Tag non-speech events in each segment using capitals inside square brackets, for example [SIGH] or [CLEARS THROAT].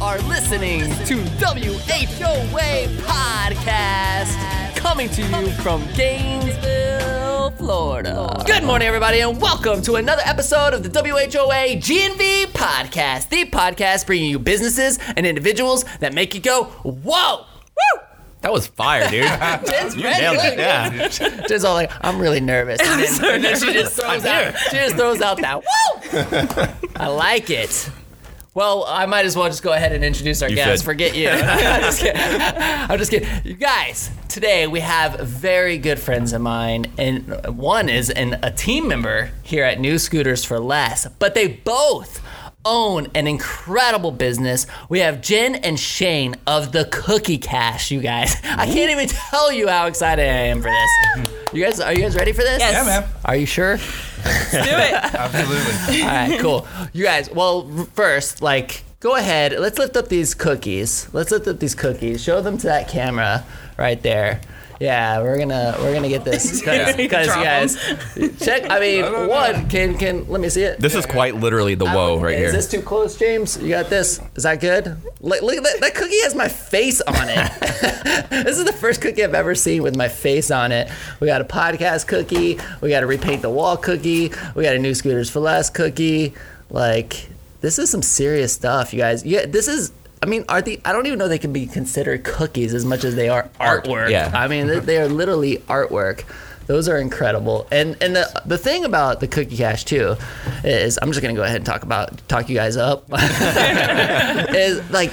are listening to WHOA Podcast, coming to you from Gainesville, Florida. Good morning, everybody, and welcome to another episode of the WHOA GNV Podcast, the podcast bringing you businesses and individuals that make you go, whoa! Woo! That was fire, dude. [LAUGHS] Jen's you ready. nailed it. Yeah. [LAUGHS] Jen's all like, I'm really nervous. [LAUGHS] And then, and then she just throws out, she just throws out that woo. I like it. Well, I might as well just go ahead and introduce our You guests. should. Forget you. [LAUGHS] [LAUGHS] I'm just kidding. I'm just kidding. You guys, today we have very good friends of mine, and one is an, a team member here at New Scooters for Less, but they both own an incredible business. We have Jen and Shane of the Cookie Cache, you guys. I can't even tell you how excited I am for this. You guys, are you guys ready for this? Yes. Yeah, man. Are you sure? Do it. [LAUGHS] Absolutely. All right, cool. You guys, well, first, like, go ahead. Let's lift up these cookies. Let's lift up these cookies. Show them to that camera right there. Yeah, we're gonna we're gonna get this [LAUGHS] because you guys check. I mean, No, no, no. one can can let me see it. This is quite literally the whoa right is here. this too close, James? You got this? Is that good? Look, look at that. That cookie has my face on it. [LAUGHS] [LAUGHS] this is the first cookie I've ever seen with my face on it. We got a podcast cookie. We got a repaint the wall cookie. We got a new scooters for less cookie. Like this is some serious stuff, you guys. Yeah, this is. I mean, are the? I don't even know they can be considered cookies as much as they are Art, artwork. yeah. I mean, they, they are literally artwork. Those are incredible. And and the the thing about the cookie cache too is I'm just gonna go ahead and talk about talk you guys up. [LAUGHS] is like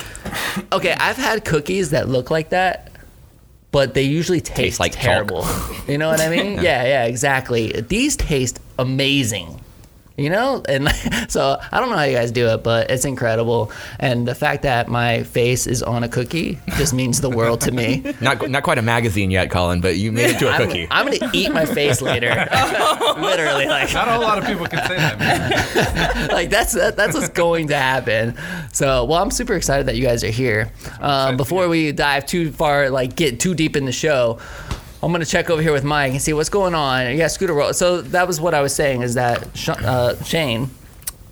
okay, I've had cookies that look like that, but they usually taste, like chalk. terrible. You know what I mean? [LAUGHS] yeah, yeah, exactly. These taste amazing. You know, and [LAUGHS] so I don't know how you guys do it, but it's incredible. And the fact that my face is on a cookie just means the world to me. [LAUGHS] Not not quite a magazine yet, Colin, but you made it to a I'm, cookie. I'm gonna eat my face later. [LAUGHS] Literally, like, Not a whole lot of people can say that, man. like that's that, that's what's going to happen. So, well, I'm super excited that you guys are here. Um, before we dive too far, like get too deep in the show, I'm gonna check over here with Mike and see what's going on. Yeah, Scooter Roll. So that was what I was saying is that Sh- uh, Shane,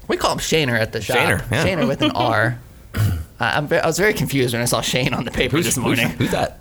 we call him Shaner at the shop. Shaner, yeah. Shaner with an R. [LAUGHS] I, I'm, I was very confused when I saw Shane on the paper Who's, this morning. who's that?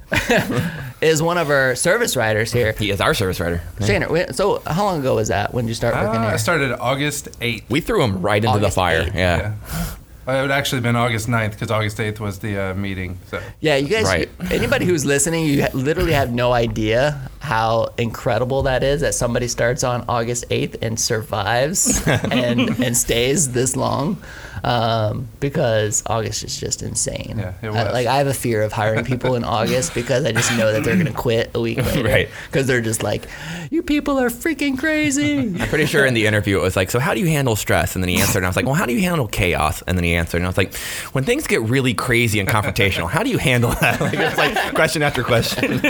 [LAUGHS] Is one of our service writers here. He is our service writer. Shaner, wait, so how long ago was that when did you start working Uh, here? I started August 8th. We threw him right into the fire. 8th. Yeah. Well, it would actually have been August 9th because August 8th was the uh, meeting. So Yeah, you guys. Right. [LAUGHS] Anybody who's listening, you literally have no idea how incredible that is. That somebody starts on August eighth and survives [LAUGHS] and and stays this long, um, because August is just insane. Yeah, it I- like I have a fear of hiring people in August because I just know that they're gonna quit a week [LAUGHS] later. Right. Because they're just like, you people are freaking crazy. [LAUGHS] I'm pretty sure in the interview it was like, so how do you handle stress? And then he answered, and I was like, well, how do you handle chaos? And then he answered, and I was like, when things get really crazy and confrontational, how do you handle that? [LAUGHS] Like, it's like question after question.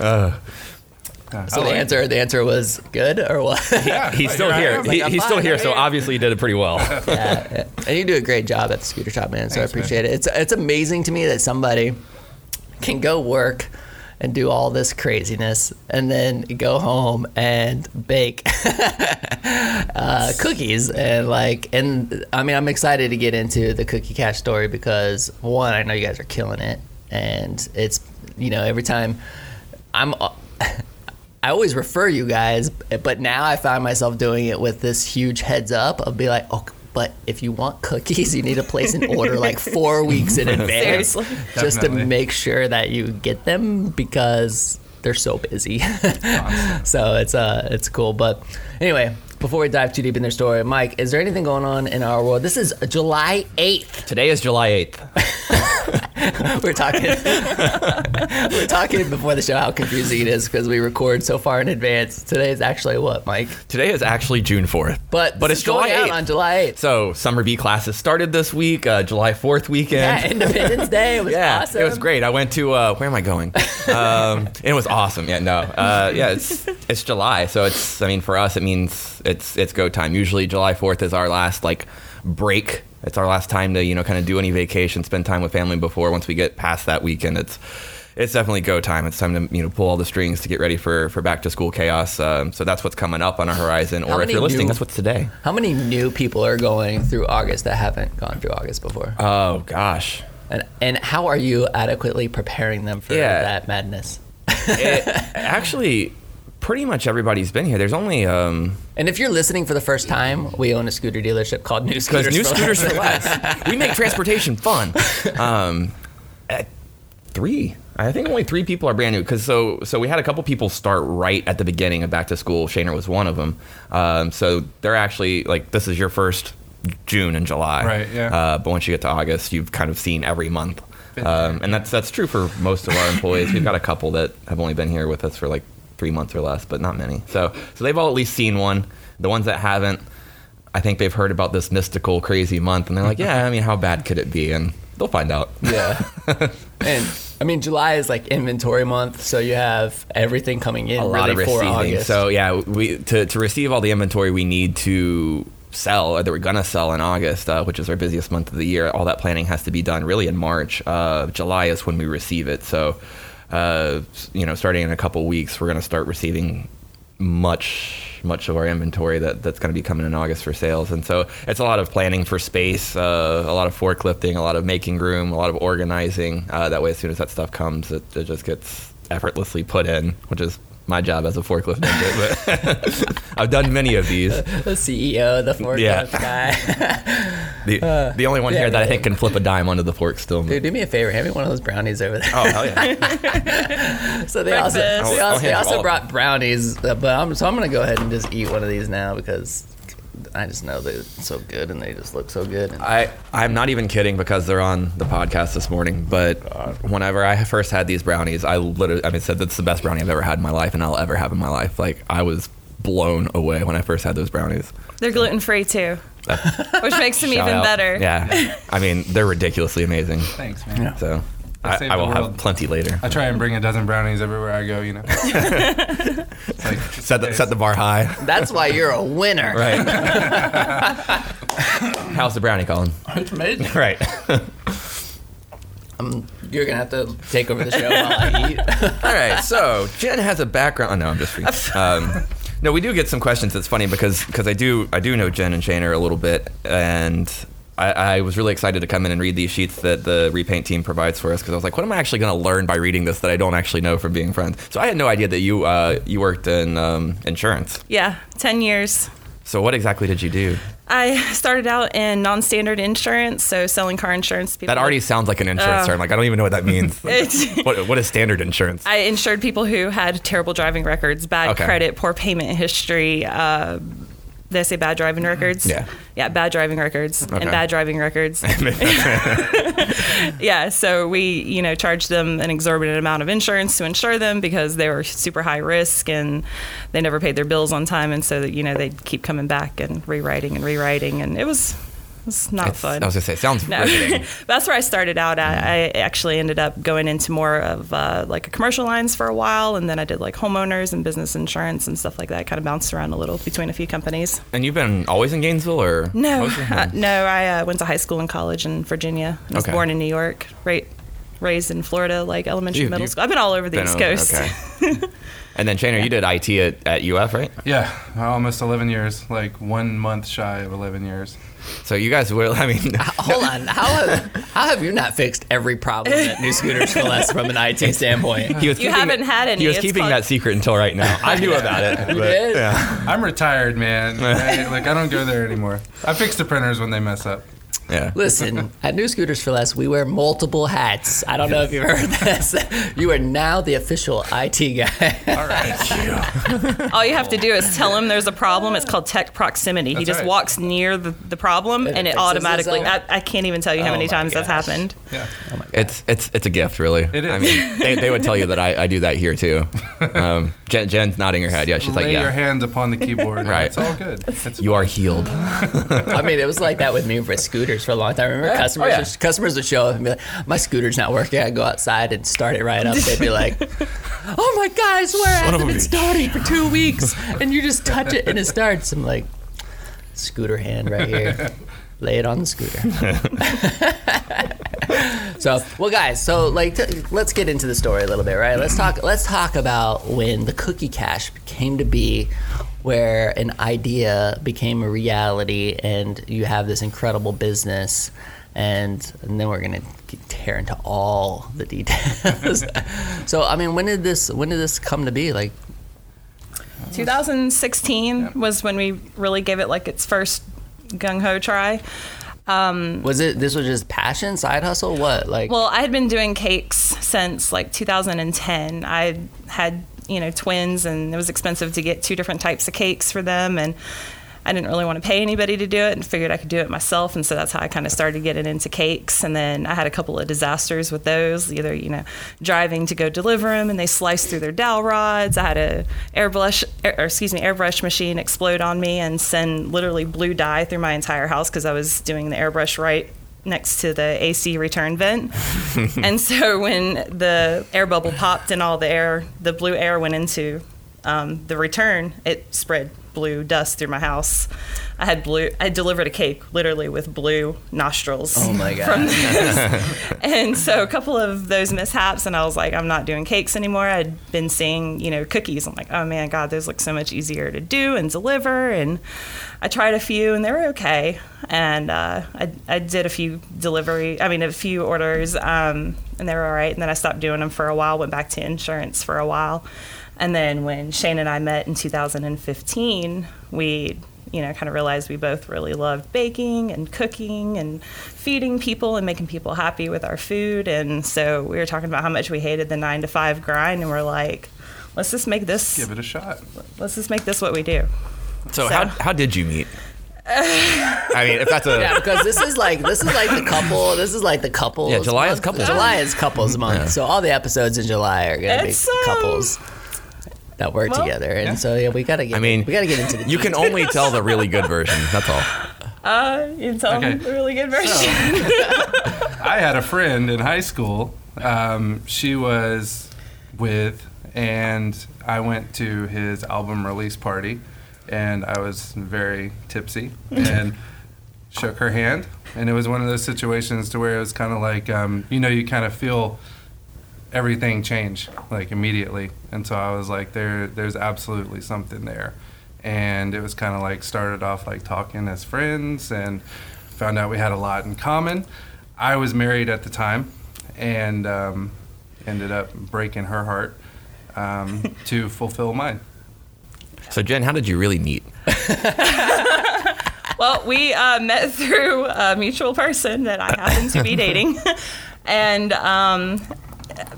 uh, So the answer, the answer was good or what? [LAUGHS] yeah, He's still here here. He, I'm he's still fine, here, so obviously he did it pretty well. [LAUGHS] yeah, and you do a great job at the scooter shop, man. So Thanks, I appreciate it. It's it's amazing to me that somebody can go work and do all this craziness and then go home and bake [LAUGHS] uh, cookies and like and I mean I'm excited to get into the cookie cache story because one I know you guys are killing it and it's you know every time I'm I always refer you guys, but now I find myself doing it with this huge heads up of be like, oh, but if you want cookies, you need to place an order like [LAUGHS] four weeks in advance, just to make sure that you get them because they're so busy. [LAUGHS] so it's uh it's cool. But anyway, before we dive too deep in their story, Mike, is there anything going on in our world? This is July eighth. Today is July 8th. [LAUGHS] [LAUGHS] We're talking. [LAUGHS] we're talking before the show how confusing it is because we record so far in advance. Today is actually what, Mike? Today is actually June 4th. But but it's July out 8th. on July 8th. So summer B classes started this week, uh, July 4th weekend. Yeah, Independence Day. It was [LAUGHS] Yeah, awesome. it was great. I went to uh, where am I going? Um, it was awesome. Yeah, no, uh, yeah, it's it's July, so it's. I mean, for us, it means it's it's go time. Usually, July Fourth is our last like break. It's our last time to you know kind of do any vacation, spend time with family before. Once we get past that weekend, it's it's definitely go time. It's time to you know pull all the strings to get ready for for back to school chaos. Um, so that's what's coming up on our horizon. Or if you're listening, new- that's what's today. How many new people are going through August that haven't gone through August before? Oh gosh. And and how are you adequately preparing them for Yeah. that madness? It, actually, pretty much everybody's been here. There's only um, And if you're listening for the first time, we own a scooter dealership called New Scooters. new for scooters Less. for less. We make [LAUGHS] transportation fun. [LAUGHS] Um, at three, I think only three people are brand new. Because so so we had a couple people start right at the beginning of back to school. Shaner was one of them. Um, so they're actually like this is your first June and July. Right, yeah. Uh, but once you get to August, you've kind of seen every month. Um, and that's that's true for most of our employees. We've got a couple that have only been here with us for like three months or less, but not many. So so they've all at least seen one. The ones that haven't, I think they've heard about this mystical, crazy month, and they're like, yeah, I mean, how bad could it be? And they'll find out. Yeah. [LAUGHS] and I mean, July is like inventory month, so you have everything coming in a lot really of receiving. August. So yeah, we to, to receive all the inventory we need to sell or that we're gonna sell in August, uh, which is our busiest month of the year. All that planning has to be done really in March. Uh, July is when we receive it. So uh, you know, starting in a couple weeks, we're gonna start receiving much much of our inventory that, that's going to be coming in August for sales. And so it's a lot of planning for space, uh, a lot of forklifting, a lot of making room, a lot of organizing. Uh, that way, as soon as that stuff comes, it, it just gets effortlessly put in, which is my job as a forklift ninja. But [LAUGHS] I've done many of these. the CEO, the forklift Yeah. guy. [LAUGHS] The, the only one yeah, here that I think can flip a dime onto the fork still. Dude, do me a favor, hand me one of those brownies over there. Oh hell yeah! [LAUGHS] so they also, they I'll- I'll also, they also brought brownies, uh, but I'm, so I'm gonna go ahead and just eat one of these now because I just know they're so good and they just look so good. And I I'm not even kidding because they're on the podcast this morning. But whenever I first had these brownies, I literally I mean said that's the best brownie I've ever had in my life and I'll ever have in my life. Like I was blown away when I first had those brownies. They're gluten free too, [LAUGHS] which makes them even out. better. Yeah, I mean they're ridiculously amazing. Thanks, man. So I, saved I will have plenty later. I try and bring a dozen brownies everywhere I go. You know. [LAUGHS] like [LAUGHS] Set the, set the bar high. that's why you're a winner. Right. [LAUGHS] How's the brownie, Colin? It's amazing. Right. You're gonna have to take over the show while I eat. All right, so Jen has a background. Oh, no, I'm just free. Um, no, we do get some questions. It's funny because because I do I do know Jen and Shaner a little bit, and I, I was really excited to come in and read these sheets that the repaint team provides for us because I was like, what am I actually going to learn by reading this that I don't actually know from being friends? So I had no idea that you uh, you worked in um, insurance. Yeah, 10 years. So what exactly did you do? I started out in non-standard insurance, so selling car insurance. to People That already sounds like an insurance Uh, term. Like I don't even know what that means. [LAUGHS] [LAUGHS] What what is standard insurance? I insured people who had terrible driving records, bad Okay. credit, poor payment history. Uh, did I say bad driving records? Yeah. Yeah, bad driving records Okay. and bad driving records. [LAUGHS] [LAUGHS] yeah, so we, you know, charged them an exorbitant amount of insurance to insure them because they were super high risk and they never paid their bills on time, and so that you know they'd keep coming back and rewriting and rewriting, and it was, it was not It's- fun. I was gonna say, it sounds No. [LAUGHS] That's where I started out at. I actually ended up going into more of uh, like a commercial lines for a while, and then I did like homeowners and business insurance and stuff like that. Kind of bounced around a little between a few companies. And you've been always in Gainesville, or No, most of the uh, no. I uh, went to high school and college in Virginia. I was Okay. born in New York, right, raised in Florida, like elementary, You- middle school. I've been all over the Been East over- Coast. Okay. [LAUGHS] and then Shaner, you did IT at, at UF, right? Yeah, almost 11 years. Like one month shy of 11 years. So you guys will. I mean, uh, Hold on. How have, [LAUGHS] how have you not fixed every problem at New Scooters for Less from an IT [LAUGHS] standpoint? he was You keeping haven't had any. He was It's keeping called- that secret until right now. I knew about it. You but- did? Yeah. I'm retired, man. [LAUGHS] I, like I don't go there anymore. I fix the printers when they mess up. Yeah. Listen, [LAUGHS] at New Scooters for Less, we wear multiple hats. I don't know if you've heard this. You are now the official IT guy. All right. [LAUGHS] All you have to do is tell him there's a problem. It's called tech proximity. he just right. walks near the, the problem, And and it it automatically. I. I can't even tell you how Oh many my times that's happened. Yeah. It's it's it's a gift, really. It is. I mean, they, they would tell you that I, I do that here too. Um, Jen, Jen's nodding her head. Yeah, she's Lay like, your hands upon the keyboard. Right. It's all good. It's you are healed. I mean, it was like that with me for scooters for a long time. Remember, customers Oh, yeah. would, customers would show up and be like, "My scooter's not working." I go outside and start it right up. They'd be like, [LAUGHS] "Oh my god, I swear, I Son of haven't been bitch." starting for two weeks, and you just touch it and it starts." I'm like, "Scooter hand right here, [LAUGHS] lay it on the scooter." [LAUGHS] So, well, guys, so like, t- let's get into the story a little bit, right? Let's talk. Let's talk about when the Cookie Cache came to be, where an idea became a reality, and you have this incredible business, and, and then we're gonna tear into all the details. [LAUGHS] so, I mean, when did this? When did this come to be? Like, 2016 was when we really gave it like its first gung ho try. Um, was it? This was just passion, side hustle, what? Like, Well, I had been doing cakes since like 2010. I had, you know, twins and it was expensive to get two different types of cakes for them and I didn't really want to pay anybody to do it and figured I could do it myself. And so that's how I kind of started getting into cakes. And then I had a couple of disasters with those either you know driving to go deliver them and they sliced through their dowel rods. I had a airbrush or excuse me airbrush machine explode on me and send literally blue dye through my entire house because I was doing the airbrush right next to the AC return vent. [LAUGHS] and so when the air bubble popped and all the air, the blue air went into um, the return, it spread blue dust through my house. I had blue. I delivered a cake literally with blue nostrils. oh my god. [LAUGHS] And so a couple of those mishaps, and I was like, I'm not doing cakes anymore. I'd been seeing, you know, cookies. I'm like, oh man, God, those look so much easier to do and deliver. And I tried a few, and they were okay. And uh, I, I did a few delivery, I mean, a few orders, um, and they were all right. And then I stopped doing them for a while, went back to insurance for a while. And then when Shane and I met in 2015, we you know, kind of realized we both really loved baking and cooking and feeding people and making people happy with our food. And so we were talking about how much we hated the nine to five grind, and we're like, let's just make this, Give it a shot. let's just make this what we do. So, So- how, how did you meet? [LAUGHS] I mean, if that's a Yeah, because this is like this is like the couple. This is like the couples. Yeah, July is couples July is couples month. Yeah. So all the episodes in July are gonna It's, be um, couples that work well, together, and so yeah, we gotta get. I mean, we gotta get into the. you can only tell the really good version. That's all. [LAUGHS] Uh, you tell Okay. them the really good version. [LAUGHS] I had a friend in high school. Um, she was with, and I went to his album release party, and I was very tipsy and shook her hand. And it was one of those situations to where it was kind of like, um, you know, you kind of feel everything change like immediately. And so I was like, there, there's absolutely something there. And it was kind of like started off like talking as friends and found out we had a lot in common. I was married at the time and um, ended up breaking her heart um, [LAUGHS] to fulfill mine. So, Jen, how did you really meet? [LAUGHS] Well, we uh, met through a mutual person that I happened to be dating, [LAUGHS] and um,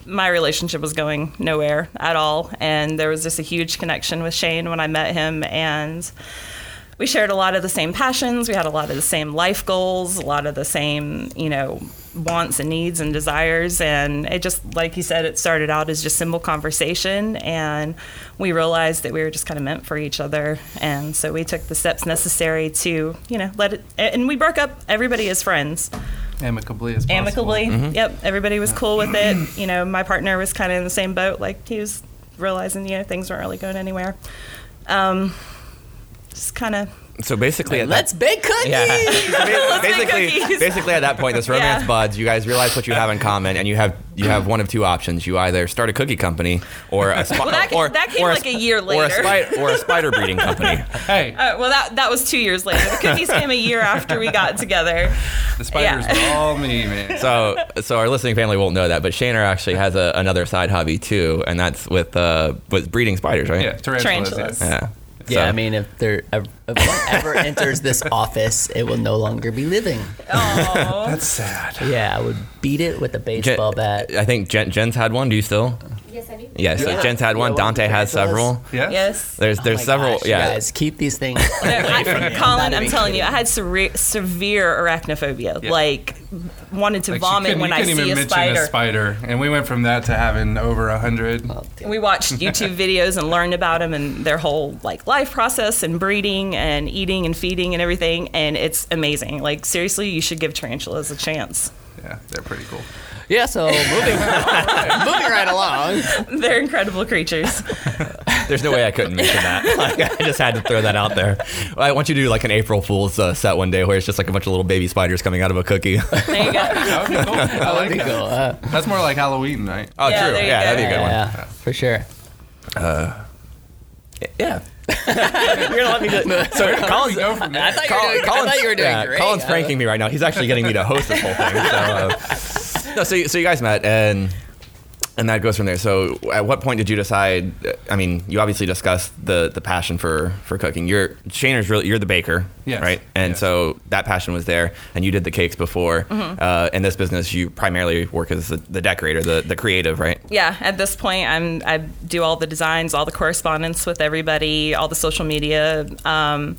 my relationship was going nowhere at all. And there was just a huge connection with Shane when I met him, and we shared a lot of the same passions. We had a lot of the same life goals, a lot of the same, you know, wants and needs and desires. And it just, like you said, it started out as just simple conversation. And we realized that we were just kind of meant for each other. And so we took the steps necessary to, you know, let it, and we broke up. Everybody is friends Amicably as possible. amicably. Yep, everybody was cool with it. You know, my partner was kind of in the same boat. Like he was realizing, you know, things weren't really going anywhere. Um, just kind of So basically, at that- Let's bake cookies. Yeah. [LAUGHS] make [LAUGHS] basically, cookies. basically at that point, this romance Yeah. buds. You guys realize what you have in common, and you have you have one of two options. You either start a cookie company, or a spi- [LAUGHS] Well, that or, that came or like a sp- year or a, later. spi- or a spider breeding company. Hey, Uh, well, that that was two years later. The cookies came a year after we got together. the spiders yeah. were all me, man. So, so our listening family won't know that, but Shaner actually has a, another side hobby too, and that's with uh, with breeding spiders, right? yeah, tarantulas. Tarantulas. yeah. Yeah. Yeah, So- I mean, if there ever, if one ever [LAUGHS] enters this office, it will no longer be living. Oh, That's sad. Yeah, I would beat it with a Jen- baseball bat. I think Jen, Jen's had one. Do you still? Yes, I do. Yeah. So Yeah. Jen's had one. Dante has several. Yes. yes. There's Oh there's my several. gosh, yeah. guys, keep these things. [LAUGHS] I, from me. I'm Colin, I'm telling you. I had severe, severe arachnophobia. Yeah. Like, wanted to Like, you vomit couldn't- when you I couldn't see even a mention spider. a spider, and we went from that to having over a hundred. We watched [LAUGHS] YouTube videos and learned about them and their whole like life process and breeding and eating and feeding and everything. And it's amazing. Like seriously, you should give tarantulas a chance. Yeah, they're pretty cool. Yeah, so moving, [LAUGHS] moving right along. They're incredible creatures. [LAUGHS] There's no way I couldn't mention that. [LAUGHS] Like, I just had to throw that out there. I want you to do like an April Fool's uh, set one day where it's just like a bunch of little baby spiders coming out of a cookie. There you go. That would be cool. I like that. cool. Uh, That's more like Halloween night. Oh, Yeah, true. Yeah, go. that'd be a good one. yeah, for sure. Yeah. You're gonna let me do So Where do Colin's, go from there? I thought you were Colin- doing, I Colin's- thought you were doing yeah, great. Colin's Uh, pranking me right now. He's actually getting me to host this whole thing. So, uh, [LAUGHS] no, so you, so you guys met and and that goes from there. So at what point did you decide? I mean, you obviously discussed the the passion for for cooking. You're Shaner's really you're the baker, Yes. right? And Yes. so that passion was there, and you did the cakes before. Mm-hmm. Uh, in this business, you primarily work as the, the decorator, the the creative, right? yeah at this point i'm i do all the designs all the correspondence with everybody all the social media um,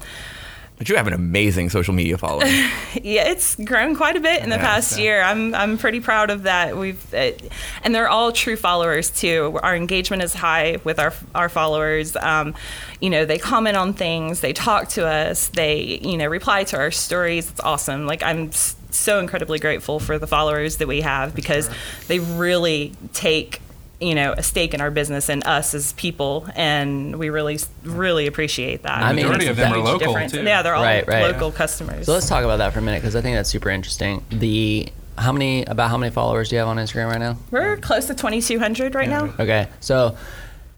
But you have an amazing social media following. [LAUGHS] yeah it's grown quite a bit in the Yeah, past so- year. I'm i'm pretty proud of that. We've it, and they're all true followers too. Our engagement is high with our our followers. Um, you know they comment on things. They talk to us. They you know reply to our stories. It's awesome. Like i'm so incredibly grateful for the followers that we have because they really take you know a stake in our business and us as people and we really really appreciate that I mean, majority of them are local, difference. too. yeah they're all Right, right. local customers So let's talk about that for a minute because I think that's super interesting. The how many about how many followers do you have on Instagram right now? We're close to 2,200 right now. Okay, so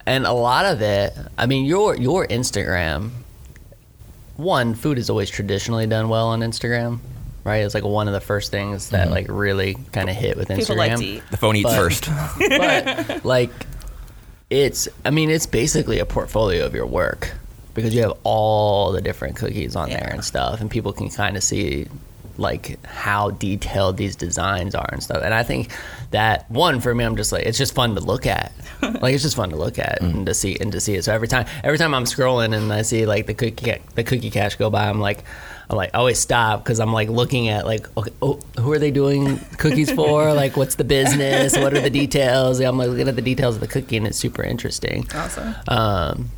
and a lot of it, I mean, your your Instagram. One, food is always traditionally done well on Instagram, right? It's like one of the first things that mm-hmm. like really kind of hit with Instagram. People like to eat. the phone eats But- first. [LAUGHS] but like it's i mean it's basically a portfolio of your work because you have all the different cookies on there and stuff and people can kind of see like how detailed these designs are and stuff and i think that one for me i'm just like it's just fun to look at [LAUGHS] like it's just fun to look at mm. and to see and to see it so every time every time i'm scrolling and i see like the cookie the cookie cache go by i'm like I'm like I always stop because I'm like looking at like okay oh who are they doing cookies for [LAUGHS] like what's the business what are the details I'm like looking at the details of the cookie and it's super interesting Awesome. um,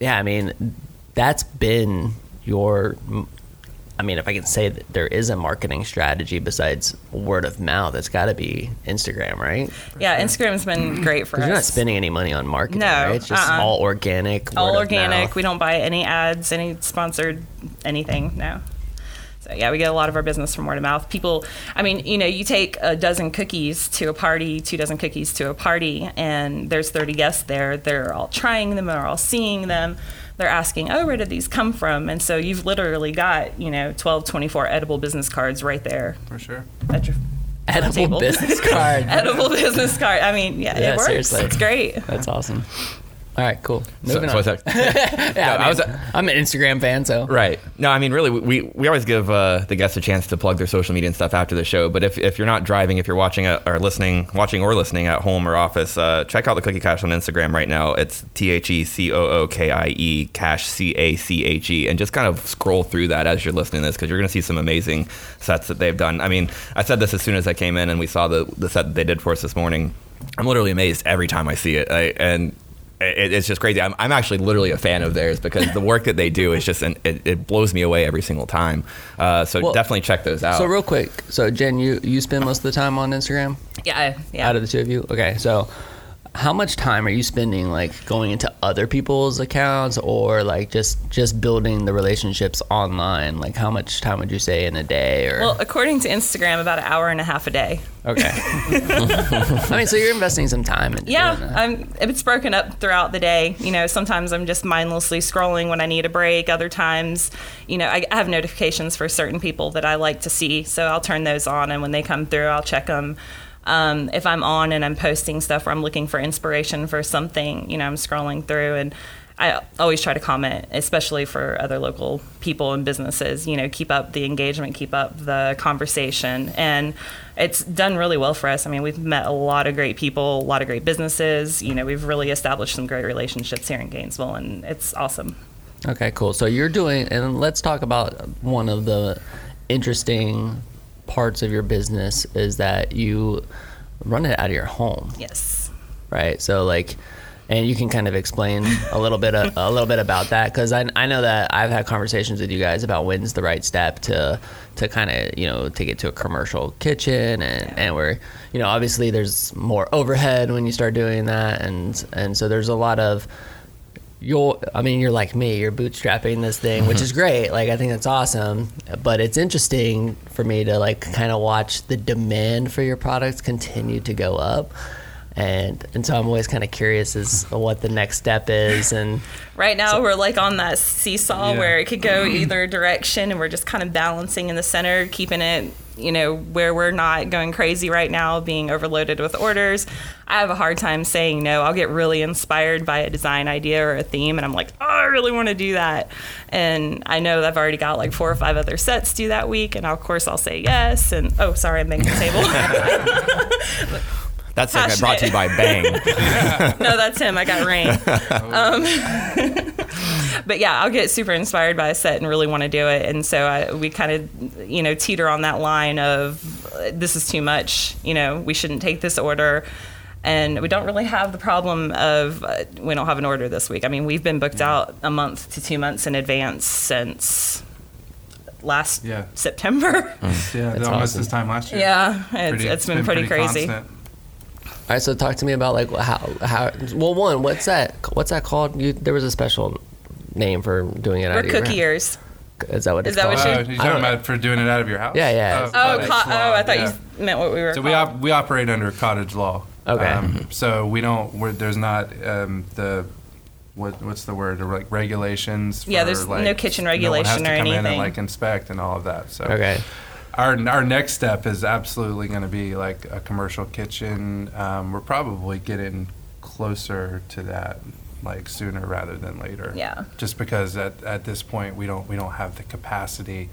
yeah, I mean, that's been your. I mean, if I can say that there is a marketing strategy besides word of mouth, it's got to be Instagram, right? Yeah, Instagram's been great for us. you're not spending any money on marketing, No, right? It's just uh-uh. all organic. All word of organic. mouth. We don't buy any ads, any sponsored anything. No. So yeah, we get a lot of our business from word of mouth. People, I mean, you know, you take a dozen cookies to a party, two dozen cookies to a party, and there's 30 guests there. They're all trying them, they're all seeing them. They're asking, oh, where did these come from? And so you've literally got, you know, 12, 24 edible business cards right there For sure. at your edible table. business [LAUGHS] card. edible business card. I mean, yeah, Yeah, it works. seriously. It's great. That's awesome. All right, cool. Moving so on. that? [LAUGHS] yeah, No, I I was- am an Instagram fan, so Right. No, I mean, really, we, we always give uh, the guests a chance to plug their social media and stuff after the show. But if, if you're not driving, if you're watching at, or listening, watching or listening at home or office, uh, check out the Cookie Cache on Instagram right now. It's T H E C O O K I E Cache C A C H E, and just kind of scroll through that as you're listening to this because you're going to see some amazing sets that they've done. I mean, I said this as soon as I came in and we saw the the set that they did for us this morning. I'm literally amazed every time I see it, I, and it, it's just crazy. I'm, I'm actually literally a fan of theirs because the work that they do is just an, it, it blows me away every single time. Uh, so Well, definitely check those out. So real quick, so Jen, you you spend most of the time on Instagram Yeah, I- yeah. out of the two of you. Okay, so how much time are you spending like going into other people's accounts or like just just building the relationships online? Like how much time would you say in a day or well, according to Instagram, about an hour and a half a day. okay? [LAUGHS] I mean, so you're investing some time into Yeah. I'm, it's broken up throughout the day. You know, sometimes I'm just mindlessly scrolling when I need a break. Other times, you know, I, I have notifications for certain people that I like to see, so I'll turn those on, and when they come through, I'll check them. Um, if I'm on and I'm posting stuff where I'm looking for inspiration for something, you know, I'm scrolling through and I always try to comment, especially for other local people and businesses. You know, keep up the engagement, keep up the conversation, and it's done really well for us. I mean, we've met a lot of great people, a lot of great businesses. You know, we've really established some great relationships here in Gainesville, and it's awesome. Okay, cool. So you're doing, and let's talk about one of the interesting parts of your business is that you run it out of your home. Yes. right? So like, and you can kind of explain a little bit a, a little bit about that because I, I know that I've had conversations with you guys about when's the right step to to kind of you know take it to a commercial kitchen and and where you know obviously there's more overhead when you start doing that and and so there's a lot of you're I mean you're like me, you're bootstrapping this thing, which mm-hmm. is great. Like I think that's awesome. But it's interesting for me to like kind of watch the demand for your products continue to go up. And and so I'm always kind of curious as what the next step is and Right now, we're like on that seesaw Yeah. where it could go [CLEARS THROAT] either direction, and we're just kind of balancing in the center, keeping it, you know, where we're not going crazy right now, being overloaded with orders. I have a hard time saying no. I'll get really inspired by a design idea or a theme, and I'm like, oh, I really want to do that. And I know I've already got like four or five other sets due that week, and of course I'll say yes. And oh, sorry, I'm making the table. [LAUGHS] [LAUGHS] That's like brought to you by Bang. [LAUGHS] no, that's him. I got rain. [LAUGHS] Um, [LAUGHS] but yeah, I'll get super inspired by a set and really want to do it. And so I, we kind of, you know, teeter on that line of uh, this is too much. You know, we shouldn't take this order. And we don't really have the problem of uh, we don't have an order this week. I mean, we've been booked out a month to two months in advance since last Yeah. September. Yeah, That's almost awesome. this time last year. yeah, it's, Pretty- it's been, pretty, crazy. constant. All right, so talk to me about like how how well one what's that what's that called? You there was a special name for doing it. out We're of your cookie house. Is that what Is it's that what called? Oh, you- you're I talking about for doing it out of your house? Yeah, yeah. Oh, cottage co- oh, I thought yeah. you meant what we were. So we op- we operate under cottage law. Okay. Um, so we don't. We're, there's not um, the what what's the word? Like regulations. Yeah, there's like, no kitchen no one has regulation to or come in and anything. like inspect and all of that. So Okay. Our our next step is absolutely going to be like a commercial kitchen. Um, we're probably getting closer to that like sooner rather than later. Yeah. Just because at, at this point we don't we don't have the capacity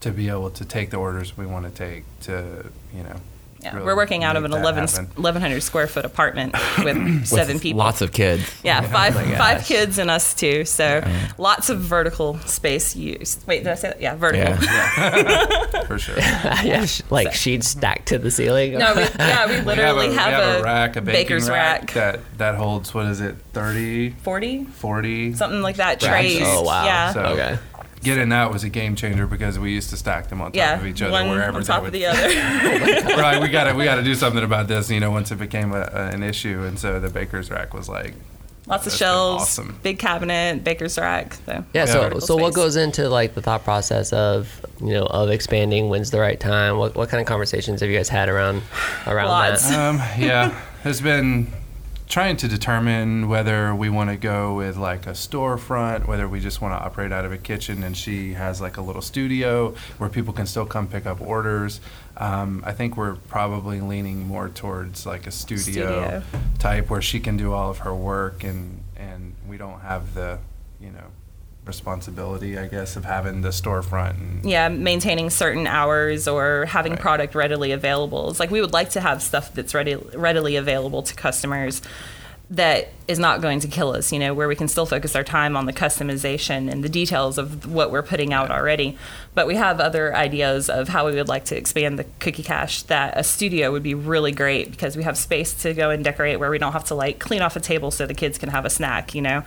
to be able to take the orders we want to take to you know. Yeah, really we're working out of an that 11, 1,100 square foot apartment [LAUGHS] with seven people. Lots of kids. yeah, five oh my five kids and us too. So lots of vertical space used. Wait, did I say that? Yeah, vertical. Yeah. [LAUGHS] for sure. [LAUGHS] yeah, sh- like sheets stacked to the ceiling. No, we, yeah, we We literally we have, a, rack, a baking baker's rack, rack. that that holds what is it, 30, 40, 40? something like that. Racks. Trays. Oh wow. Yeah. So- okay. Getting that was a game changer because we used to stack them on top yeah, of each other one wherever on top would of the other. [LAUGHS] We're [LAUGHS] we got to we got to do something about this. You know, once it became a, a, an issue, and so the baker's rack was like, Lots of shelves, awesome. big cabinet, baker's rack. So Yeah. So vertical so what goes into like the thought process of you know of expanding? When's the right time? What what kind of conversations have you guys had around around Lots. that? um, yeah, [LAUGHS] has been trying to determine whether we want to go with like a storefront, whether we just want to operate out of a kitchen, and she has like a little studio where people can still come pick up orders. Um, I think we're probably leaning more towards like a studio, Studio. type where she can do all of her work, and and we don't have the you know responsibility, I guess, of having the storefront. And, yeah, maintaining certain hours or having Right. product readily available. It's like we would like to have stuff that's ready, readily available to customers that is not going to kill us, you know, where we can still focus our time on the customization and the details of what we're putting out already. But we have other ideas of how we would like to expand the cookie cache that a studio would be really great because we have space to go and decorate where we don't have to like clean off a table so the kids can have a snack, you know.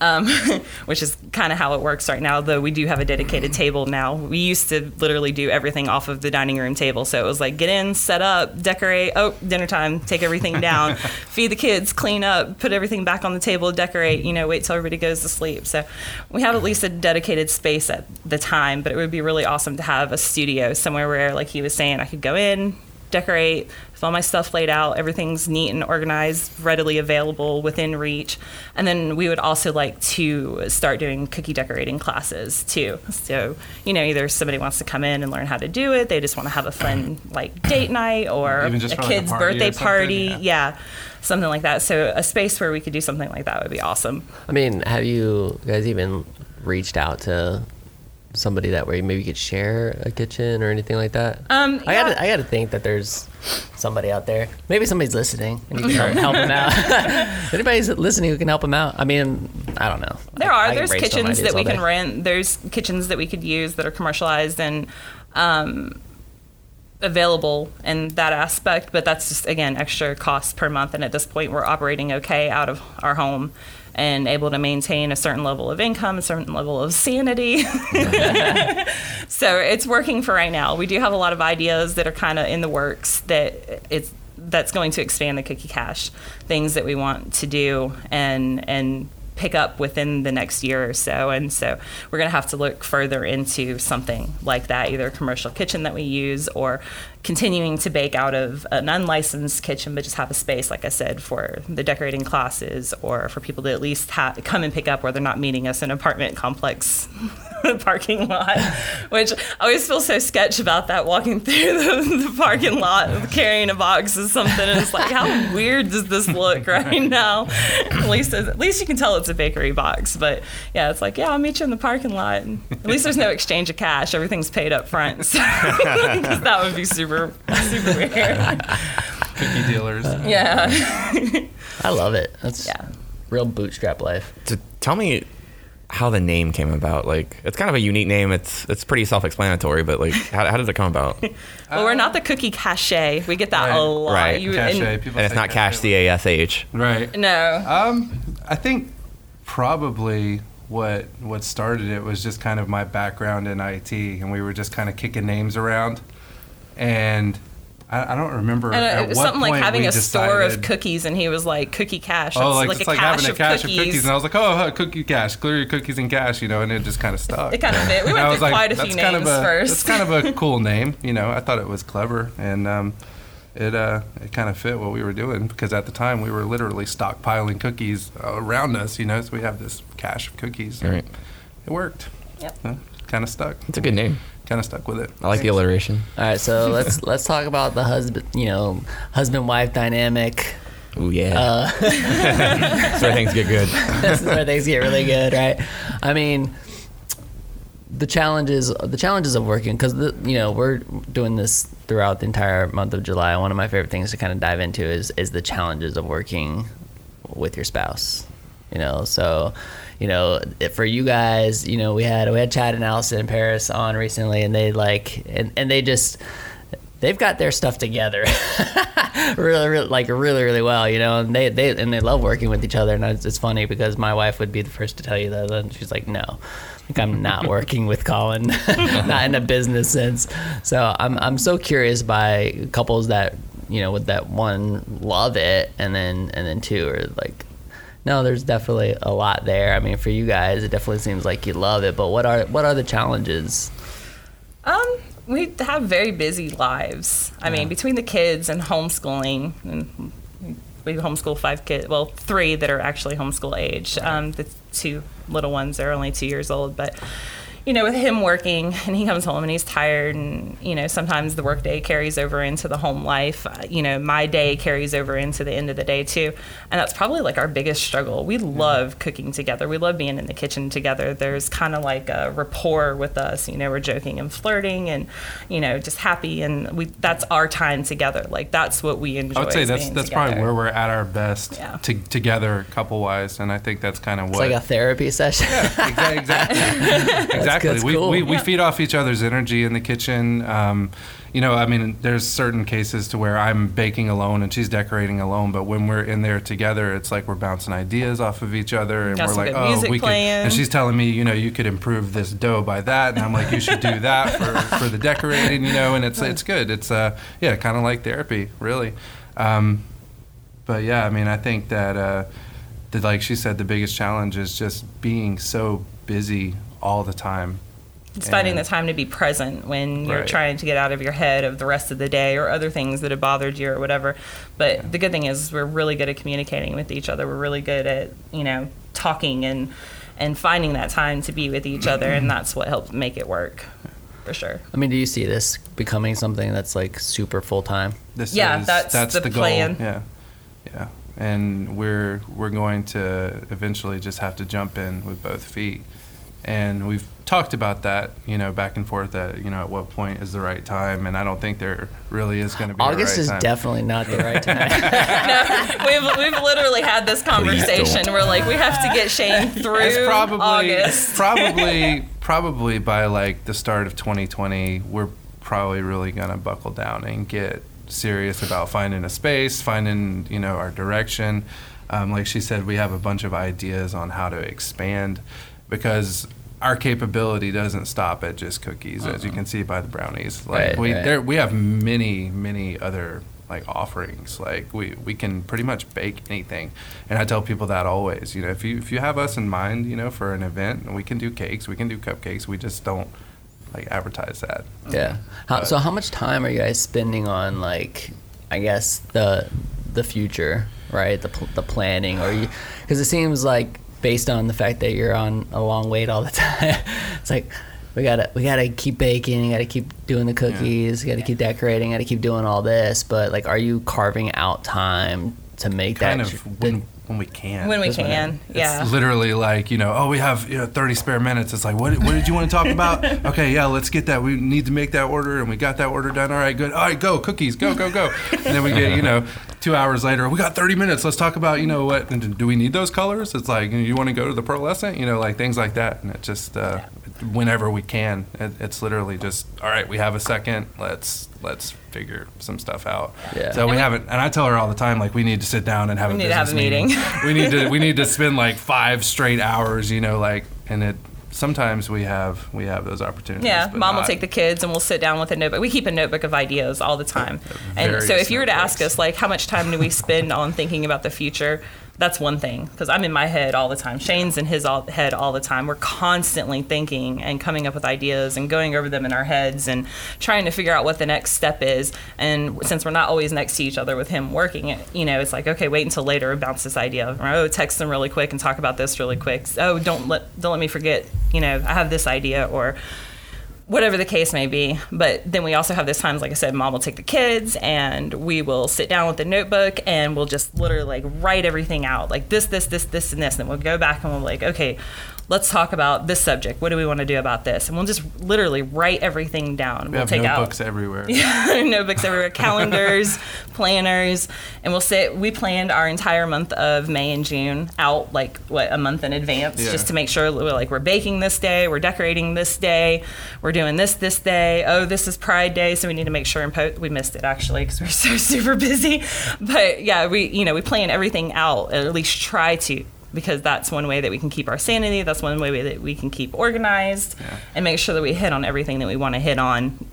Um, [LAUGHS] which is kind of how it works right now, though we do have a dedicated table now. We used to literally do everything off of the dining room table. So it was like get in, set up, decorate, oh, dinner time, take everything down, [LAUGHS] feed the kids, clean up, put everything back on the table, decorate, you know, wait till everybody goes to sleep. So we have at least a dedicated space at the time, but it would be really awesome to have a studio somewhere where, like he was saying, I could go in, decorate, all my stuff laid out, everything's neat and organized, readily available within reach. And then we would also like to start doing cookie decorating classes too. So, you know, either somebody wants to come in and learn how to do it, they just want to have a fun [CLEARS THROAT] like date night or a for, like, a kid's party birthday party. yeah. Yeah. Something like that. So a space where we could do something like that would be awesome. I mean, have you guys even reached out to somebody that way maybe you could share a kitchen or anything like that? Um, I yeah. gotta, I gotta think that there's somebody out there. Maybe somebody's listening and you can help, help them out. [LAUGHS] [LAUGHS] Anybody's listening who can help them out. I mean, I don't know. There I- are. I There's kitchens that we can rent. There's kitchens that we could use that are commercialized and um, available in that aspect. But that's just again extra cost per month. And at this point, we're operating okay out of our home and able to maintain a certain level of income, a certain level of sanity. [LAUGHS] so it's working for right now. We do have a lot of ideas that are kind of in the works that it's that's going to expand the cookie cache, things that we want to do and and pick up within the next year or so. And so we're going to have to look further into something like that, either a commercial kitchen that we use or continuing to bake out of an unlicensed kitchen, but just have a space, like I said, for the decorating classes or for people to at least ha- come and pick up where they're not meeting us in an apartment complex [LAUGHS] [LAUGHS] parking lot, which I always feel so sketch about that walking through the, the parking lot carrying a box of something. And it's like, how weird does this look right now? At least, at least you can tell it's a bakery box. But yeah, it's like, yeah, I'll meet you in the parking lot. And at least there's no exchange of cash. Everything's paid up front. So, [LAUGHS] 'cause that would be super, super weird. Cookie dealers. Yeah. I love it. That's Yeah. real bootstrap life. So tell me how the name came about. Like, it's kind of a unique name. It's it's pretty self-explanatory, but like, [LAUGHS] how, how does it come about? and Well, we're not the cookie cachet. We get that Right. a lot. Right. You- Cachet. and- People it's not cash, cachet. C A S H. Right. no. Um, I think probably what what started it was just kind of my background in IT, and we were just kind of kicking names around, and I, I don't remember And uh, at it was what something like point having we a store of cookies, and he was like, "Cookie cache." Oh, It's like, like, it's a like cache, having a of, cache cookies. of cookies, and I was like, oh, huh, cookie cache, clear your cookies and cache, you know, and it just kind of stuck. It kind of fit. We went I through like, quite a few that's names kind of a, first. That's kind of a [LAUGHS] cool name, you know. I thought it was clever, and um, it uh, it kind of fit what we were doing because at the time we were literally stockpiling cookies around us, you know. So we have this cache of cookies. Right. It worked. Yep. Kind of stuck. It's a good name. Kind of stuck with it. I like the alliteration. All right, so [LAUGHS] let's let's talk about the husband, you know, husband wife dynamic. Ooh yeah. Uh, [LAUGHS] That's where things get good. this is where things get really good, right? I mean, the challenges the challenges of working because you know we're doing this throughout the entire month of July. One of my favorite things to kind of dive into is is the challenges of working with your spouse. You know, so you know for you guys, you know we had we had Chad and Allison in Paris on recently, and they like and and they just they've got their stuff together [LAUGHS] really, really like really really well you know and they, they and they love working with each other. And it's, it's funny because my wife would be the first to tell you that and she's like no like i'm not [LAUGHS] working with colin [LAUGHS] not in a business sense. So i'm i'm so curious by couples that you know with that one love it and then and then two are like no there's definitely a lot there i mean for you guys it definitely seems like you love it but what are what are the challenges Um, we have very busy lives. I mean, between the kids and homeschooling, and we homeschool five kids. Well, three that are actually homeschool age. Um, the two little ones are only two years old, but. You know, with him working [LAUGHS] and he comes home and he's tired, and you know, sometimes the workday carries over into the home life. Uh, you know, my day carries over into the end of the day too, and that's probably like our biggest struggle. We love cooking together. We love being in the kitchen together. There's kind of like a rapport with us. You know, we're joking and flirting, and you know, just happy, and we that's our time together. Like that's what we enjoy. I would say that's that's together. probably where we're at our best Yeah. to, together, couple wise, and I think that's kind of what. it's what like a therapy session Exa- exactly. [LAUGHS] exactly. That's we, cool. we, we Yeah. feed off each other's energy in the kitchen. Um, you know, I mean, there's certain cases to where I'm baking alone and she's decorating alone, but when we're in there together, it's like we're bouncing ideas off of each other, and Got we're like, oh, we could. And she's telling me, you know, you could improve this dough by that, and I'm like, you should do that for, for the decorating, you know, and it's it's good. It's uh, yeah, kind of like therapy, really. Um, but yeah, I mean, I think that, uh, that, like she said, the biggest challenge is just being so busy all the time. It's finding the time to be present when you're Right. trying to get out of your head of the rest of the day or other things that have bothered you or whatever. But the good thing is we're really good at communicating with each other. We're really good at, you know, talking and and finding that time to be with each other and that's what helps make it work. For sure. I mean, do you see this becoming something that's like super full time? This Yeah, is, that's the the, plan. goal. Yeah, yeah, and we're we're going to eventually just have to jump in with both feet, and we've talked about that, you know, back and forth. That you know, at what point is the right time? And I don't think there really is going to be. August a right is time. definitely not the right time. [LAUGHS] [LAUGHS] no, we've, we've literally had this conversation. don't. We're like, we have to get Shane through It's probably August. probably probably by like the start of 2020, we're probably really gonna buckle down and get serious about finding a space, finding you know our direction. Um, like she said, we have a bunch of ideas on how to expand because our capability doesn't stop at just cookies, as you uh-huh. can see by the brownies. Like Right, we right. there we have many many other like offerings. Like we, we can pretty much bake anything, and I tell people that always. You know, if you if you have us in mind, you know, for an event, we can do cakes, we can do cupcakes. We just don't like advertise that. Yeah. How, so how much time are you guys spending on like, I guess the the future, right? The pl- the planning, or you? Because it seems like based on the fact that you're on a long wait all the [LAUGHS] time, it's like we gotta we gotta keep baking, gotta keep doing the cookies, gotta keep decorating, gotta keep doing all this. But like, are you carving out time to make Kind that? Kind of tr- when when we can. when we Just whenever. can. Yeah. It's literally like, you know, oh, we have you know, 30 spare minutes. It's like, what, what did you want to talk about? [LAUGHS] okay, yeah, let's get that. We need to make that order, and we got that order done. All right, good. All right, go. Cookies, go, go, go. And then we get, you know, two hours later, we got 30 minutes. Let's talk about, you know, what, do we need those colors? It's like, you want to go to the pearlescent? You know, like things like that. And it just, uh, whenever we can, it, it's literally just, all right, we have a second. Let's, let's figure some stuff out. Yeah. So we haven't, and I tell her all the time, like, we need to sit down and have We a need to have business a meeting. [LAUGHS] we need to we need to spend like five straight hours, you know, like and it sometimes we have we have those opportunities. Yeah, mom will take the kids and we'll sit down with a notebook. We keep a notebook of ideas all the time. And so if you were to ask us like how much time do we spend on thinking about the future, that's one thing because I'm in my head all the time. Shane's in his all, head all the time. We're constantly thinking and coming up with ideas and going over them in our heads and trying to figure out what the next step is. And since we're not always next to each other with him working it, you know, it's like okay, wait until later and bounce this idea. Or oh, text them really quick and talk about this really quick. Oh, don't let don't let me forget. You know, I have this idea or whatever the case may be. But then we also have this times, like I said, mom will take the kids and we will sit down with the notebook and we'll just literally like write everything out, like this, this, this, this, and this. And then we'll go back and we'll like, okay, let's talk about this subject. What do we want to do about this? And we'll just literally write everything down. We we'll have take notebooks out everywhere. [LAUGHS] Yeah, notebooks everywhere, [LAUGHS] calendars, planners, and we'll sit. We planned our entire month of May and June out like what a month in advance, Yeah. just to make sure we're like we're baking this day, we're decorating this day, we're doing this this day. Oh, this is Pride Day, so we need to make sure and post. We missed it actually because we're [LAUGHS] so super busy, but yeah, we you know we plan everything out, at least try to. Because that's one way that we can keep our sanity. That's one way that we can keep organized Yeah. and make sure that we hit on everything that we want to hit on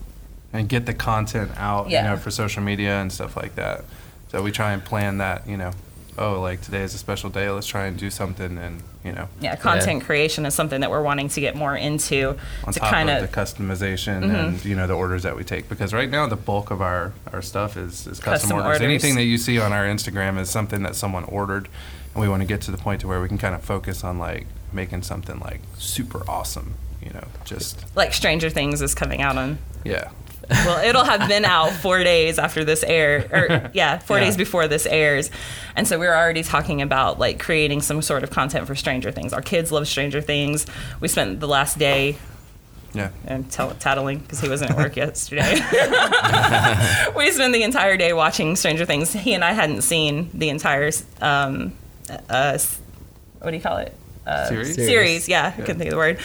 And get the content out, Yeah. you know, for social media and stuff like that. So we try and plan that, you know, oh, like today is a special day. Let's try and do something and, you know, yeah, content creation is something that we're wanting to get more into on to top kind of of the customization Mm-hmm. and you know the orders that we take because right now the bulk of our our stuff is, is custom, Custom orders. orders. anything that you see on our instagram is something that someone ordered and we want to get to the point to where we can kind of focus on like making something like super awesome you know just like Stranger Things is coming out on. yeah Well, it'll have been [LAUGHS] out four days after this air, or yeah, four Yeah. days before this airs, and so we were already talking about like creating some sort of content for Stranger Things. Our kids love Stranger Things. We spent the last day yeah and tell, tattling because he wasn't at work [LAUGHS] yesterday. [LAUGHS] we spent the entire day watching Stranger Things. He and I hadn't seen the entire, um, uh, what do you call it? Uh, Series? Series, yeah, I couldn't think of the word.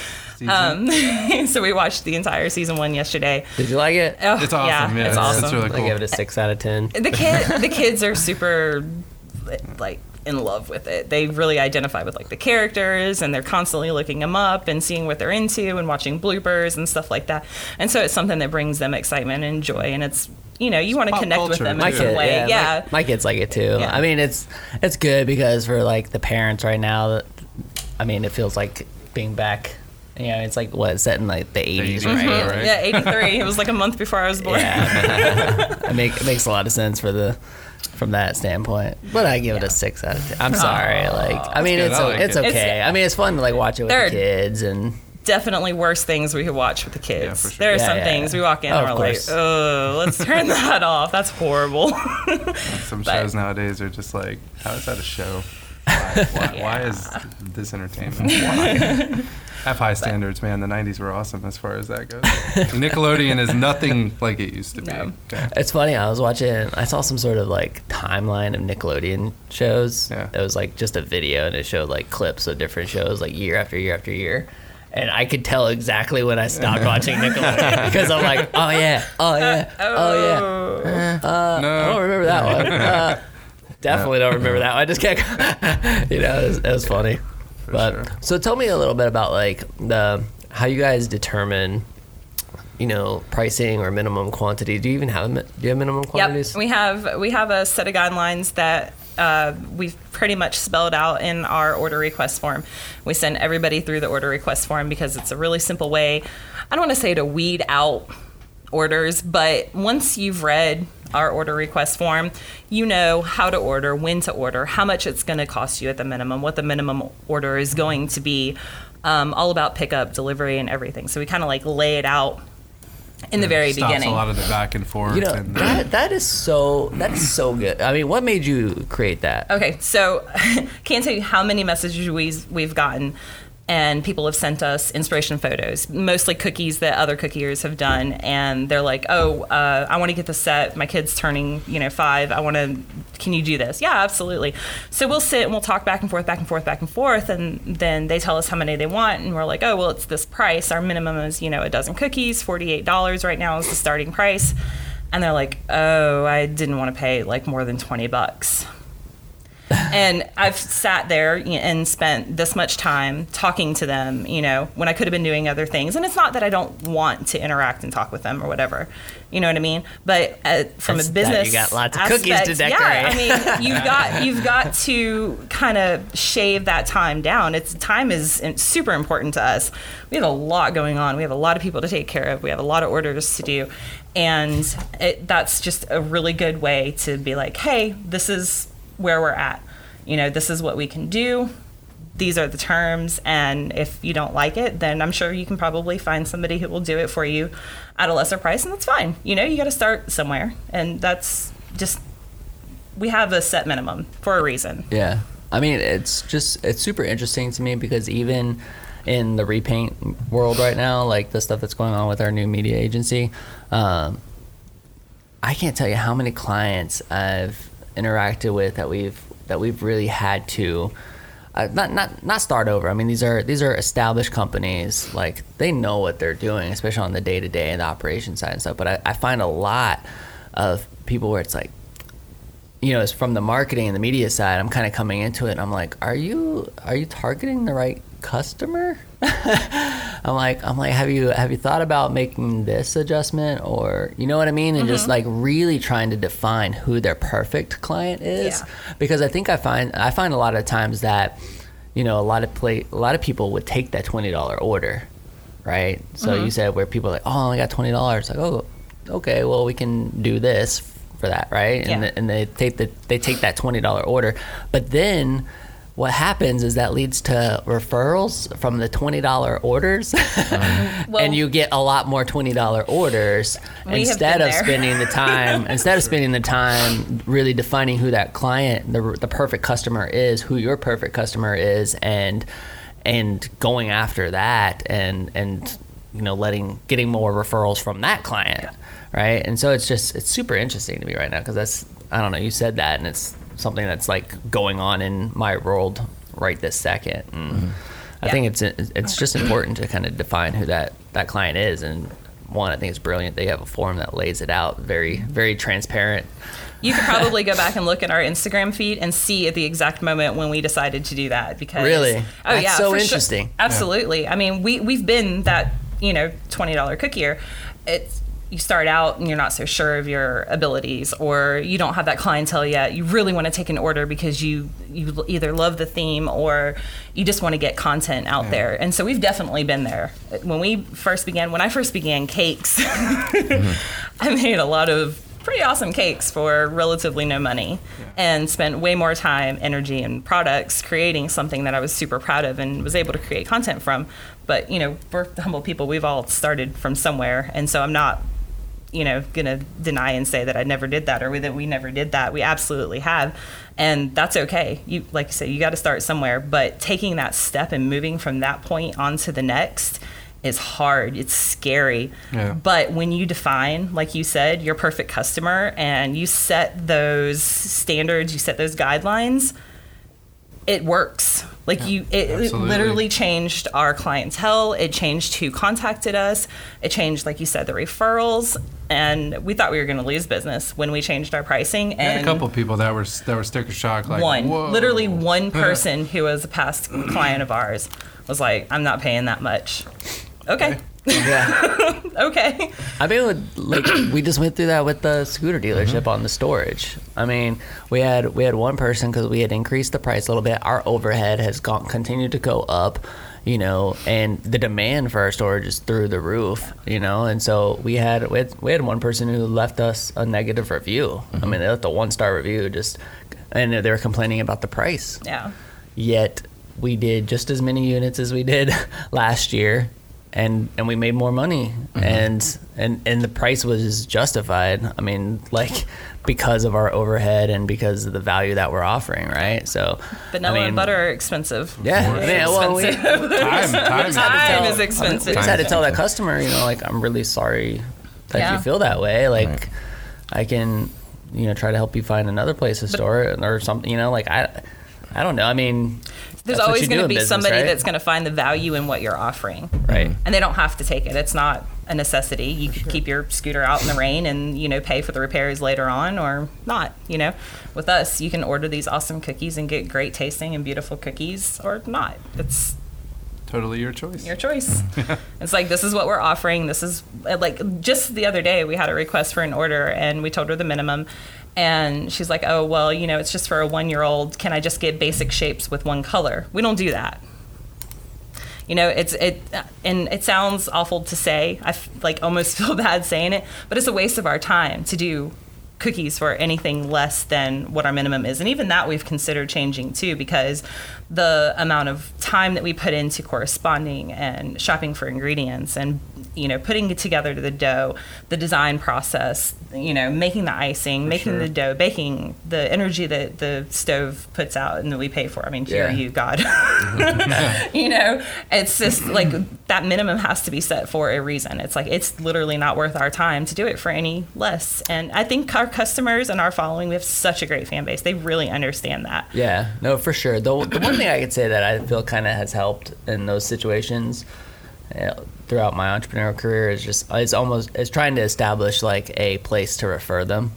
Um, [LAUGHS] so we watched the entire season one yesterday. Did you like it? Oh, it's awesome yeah, it's, it's, awesome. it's really I cool give it a six out of ten. the kid, the kids are super, [LAUGHS] like in love with it. They really identify with like the characters, and they're constantly looking them up and seeing what they're into and watching bloopers and stuff like that. And so it's something that brings them excitement and joy, and it's you know you want to pop connect with them My in too. some kid, way. yeah, Yeah, My, my kids like it too. Yeah. I mean, it's it's good because for like the parents right now, I mean, it feels like being back. You know, it's like what set in like the eighties, 80s, right? Mhm. Like, yeah, eighty three. it was like a month before I was born. Yeah, [LAUGHS] it, make, it makes a lot of sense for the from that standpoint. But I give it a six out of ten. I'm sorry, like I mean, it's I o- like it's it. okay. It's- I mean, it's fun to like watch it with There the kids and Definitely worse things we could watch with the kids. Yeah, sure. There are Yeah, some yeah, things yeah. we walk in Oh, and we're like, oh, let's turn [LAUGHS] that off. That's horrible. some [LAUGHS] But- shows nowadays are just like how is that a show why, why, [LAUGHS] why is this entertainment why? Have high standards man the 90s were awesome as far as that goes [LAUGHS] nickelodeon is nothing like it used to be No. okay. It's funny. I was watching. I saw some sort of like timeline of Nickelodeon shows. Yeah. It was like just a video, and it showed like clips of different shows, like year after year after year. And I could tell exactly when I stopped [LAUGHS] watching Nickelodeon because I'm like, oh yeah, oh yeah, oh yeah. Uh, I don't remember that one. [LAUGHS] Uh, definitely don't remember that one. I just can't. you know, it was, it was funny. But sure. so tell me a little bit about like the how you guys determine you know, pricing or minimum quantity? Do you even have a, do you have minimum quantities? Yep, we have we have a set of guidelines that uh, we've pretty much spelled out in our order request form. We send everybody through the order request form because it's a really simple way. I don't want to say to weed out orders, but once you've read our order request form, you know how to order, when to order, how much it's going to cost you at the minimum, what the minimum order is going to be, um, all about pickup, delivery, and everything. So we kind of like lay it out in the very Stops beginning. a lot of the back and forth. You know and, that that is so that's so good. I mean, what made you create that? Okay, so [LAUGHS] can't tell you how many messages we've, we've gotten, and people have sent us inspiration photos, mostly cookies that other cookiers have done, and they're like, "Oh, uh, I want to get the set. My kid's turning, you know, five. I want to. Can you do this? Yeah, absolutely. So we'll sit and we'll talk back and forth, back and forth, back and forth, and then they tell us how many they want, and we're like, "Oh, well, it's this price. Our minimum is, you know, a dozen cookies. Forty-eight dollars right now is the starting price." And they're like, "Oh, I didn't want to pay like more than twenty bucks." And I've sat there and spent this much time talking to them, you know, when I could have been doing other things. And it's not that I don't want to interact and talk with them or whatever, you know what I mean? But uh, from That's a business, you got lots of cookies to decorate. Yeah, I mean, [LAUGHS] you've got you've got to kind of shave that time down. It's time is super important to us. We have a lot going on. We have a lot of people to take care of. We have a lot of orders to do, and it, that's just a really good way to be like, hey, this is where we're at. You know, this is what we can do. These are the terms, and if you don't like it, then I'm sure you can probably find somebody who will do it for you at a lesser price, and that's fine. You know, you got to start somewhere, and that's just we have a set minimum for a reason. Yeah. I mean, it's just it's super interesting to me because even in the repaint world right now, like the stuff that's going on with our new media agency, um, I can't tell you how many clients I've interacted with that we've that we've really had to uh, not not not start over. I mean, these are these are established companies. Like they know what they're doing, especially on the day to day and the operation side and stuff. But I, I find a lot of people where it's like, you know, it's from the marketing and the media side. I'm kind of coming into it, and I'm like, are you are you targeting the right customer? [LAUGHS] I'm like, I'm like, have you have you thought about making this adjustment, or you know what I mean, and just mm-hmm. like really trying to define who their perfect client is, Yeah. because I think I find I find a lot of times that, you know, a lot of play a lot of people would take that twenty dollar order, right? So you mm-hmm. said where people are like, oh, I only got twenty dollars, it's like, oh, okay, well we can do this for that, right? And Yeah. and they take the they take that twenty dollar order, but then what happens is that leads to referrals from the twenty dollar orders, [LAUGHS] Well- and you get a lot more twenty dollar orders instead of spending the time [LAUGHS] instead of spending the time really defining who that client, the the perfect customer is, who your perfect customer is, and and going after that and and you know letting getting more referrals from that client right? And so it's just it's super interesting to me right now because that's i don't know you said that and it's something that's like going on in my world right this second and i Yeah. think it's it's just important to kind of define who that that client is and one i think it's brilliant they have a form that lays it out very very transparent You could probably go [LAUGHS] back and look at our Instagram feed and see at the exact moment when we decided to do that. Because Really? oh That's yeah, so for sure. interesting. Absolutely. I mean, we we've been that you know twenty dollar cookier. It's you start out and you're not so sure of your abilities, or you don't have that clientele yet. You really want to take an order because you you either love the theme or you just want to get content out there. And so we've definitely been there. When we first began, when I first began cakes, [LAUGHS] I made a lot of pretty awesome cakes for relatively no money and spent way more time, energy, and products creating something that I was super proud of and was able to create content from. But, you know, we're humble people. We've all started from somewhere. And so I'm not, you know, going to deny and say that I never did that or that we never did that. We absolutely have. And that's okay. You, like you said, you got to start somewhere. But taking that step and moving from that point on to the next is hard. It's scary. Yeah. But when you define, like you said, your perfect customer and you set those standards, you set those guidelines, it works. Like you, it, it literally changed our clientele. It changed who contacted us. It changed, like you said, the referrals. And we thought we were going to lose business when we changed our pricing. I had And a couple people that were that were sticker shock. Like one, Whoa. literally [LAUGHS] one person who was a past client of ours was like, "I'm not paying that much." Okay, Yeah. [LAUGHS] Okay. I mean, with, like we just went through that with the scooter dealership mm-hmm. on the storage. I mean, we had we had one person because we had increased the price a little bit. Our overhead has gone continued to go up, you know, and the demand for our storage is through the roof, you know. And so we had we had, we had one person who left us a negative review. I mm-hmm. mean, they left a one star review just, and they were complaining about the price Yeah. yet we did just as many units as we did [LAUGHS] last year and and we made more money mm-hmm. and and and the price was justified i mean like because of our overhead and because of the value that we're offering right so Vanilla I mean, and butter are expensive. yeah I mean, well, we, Expensive. [LAUGHS] Time, time, is Time tell- is expensive. we just had to tell that customer you know like i'm really sorry that Yeah. you feel that way like Right. i can you know try to help you find another place to store it or something you know like i i don't know i mean There's that's always going to be business, somebody right? that's going to find the value in what you're offering. right And they don't have to take it. It's not a necessity. You could keep your scooter out in the rain and, you know, pay for the repairs later on or not, you know. With us, you can order these awesome cookies and get great tasting and beautiful cookies or not. It's totally your choice. your choice. [LAUGHS] it's like this is what we're offering. This is uh, like just the other day we had a request for an order and we told her the minimum and she's like, "Oh, well, you know, it's just for a 1-year-old. Can I just get basic shapes with one color?" We don't do that. You know, it's it and it sounds awful to say. I like almost [LAUGHS] feel bad saying it, but it's a waste of our time to do cookies for anything less than what our minimum is. And even that we've considered changing too because the amount of time that we put into corresponding and shopping for ingredients and you know putting it together to the dough, the design process, you know, making the icing, making sure. the dough, baking, the energy that the stove puts out and that we pay for. I mean, Yeah. you God. [LAUGHS] [LAUGHS] you know, it's just like that minimum has to be set for a reason. It's like it's literally not worth our time to do it for any less. And I think our customers and our following, we have such a great fan base. They really understand that. Yeah, no, for sure. The, the one thing I could say that I feel kind of has helped in those situations uh, throughout my entrepreneurial career is just it's almost it's trying to establish like a place to refer them.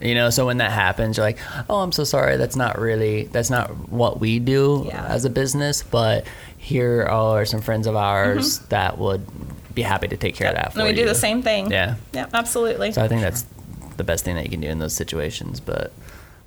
You know, so when that happens, you're like, "Oh, I'm so sorry. That's not really that's not what we do Yeah. as a business, but here are some friends of ours that would be happy to take care of that for And we you." do the same thing. Yeah. Yeah, absolutely. So I think that's the best thing that you can do in those situations. But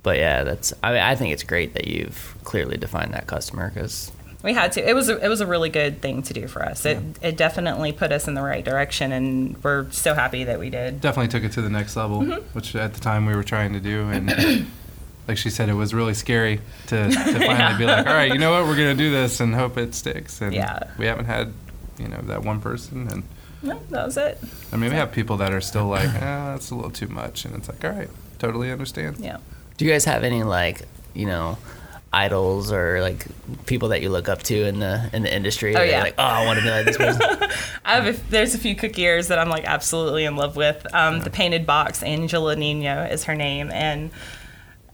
but yeah, that's I mean I think it's great that you've clearly defined that customer because We had to. It was a, it was a really good thing to do for us. It it definitely put us in the right direction, and we're so happy that we did. Definitely took it to the next level, Mm-hmm. which at the time we were trying to do. And [COUGHS] like she said, it was really scary to, to [LAUGHS] finally be like, all right, you know what, we're going to do this and hope it sticks. And Yeah. we haven't had, you know, that one person. And No, that was it. I mean, we have people that are still like, eh, [COUGHS] that's a little too much. And it's like, all right, totally understand. Yeah. Do you guys have any like you know idols or like people that you look up to in the in the industry? Oh, yeah. like oh I want to be like this person. [LAUGHS] I have a, there's a few cookiers that I'm like absolutely in love with. Um, the painted box, Angela Nino is her name, and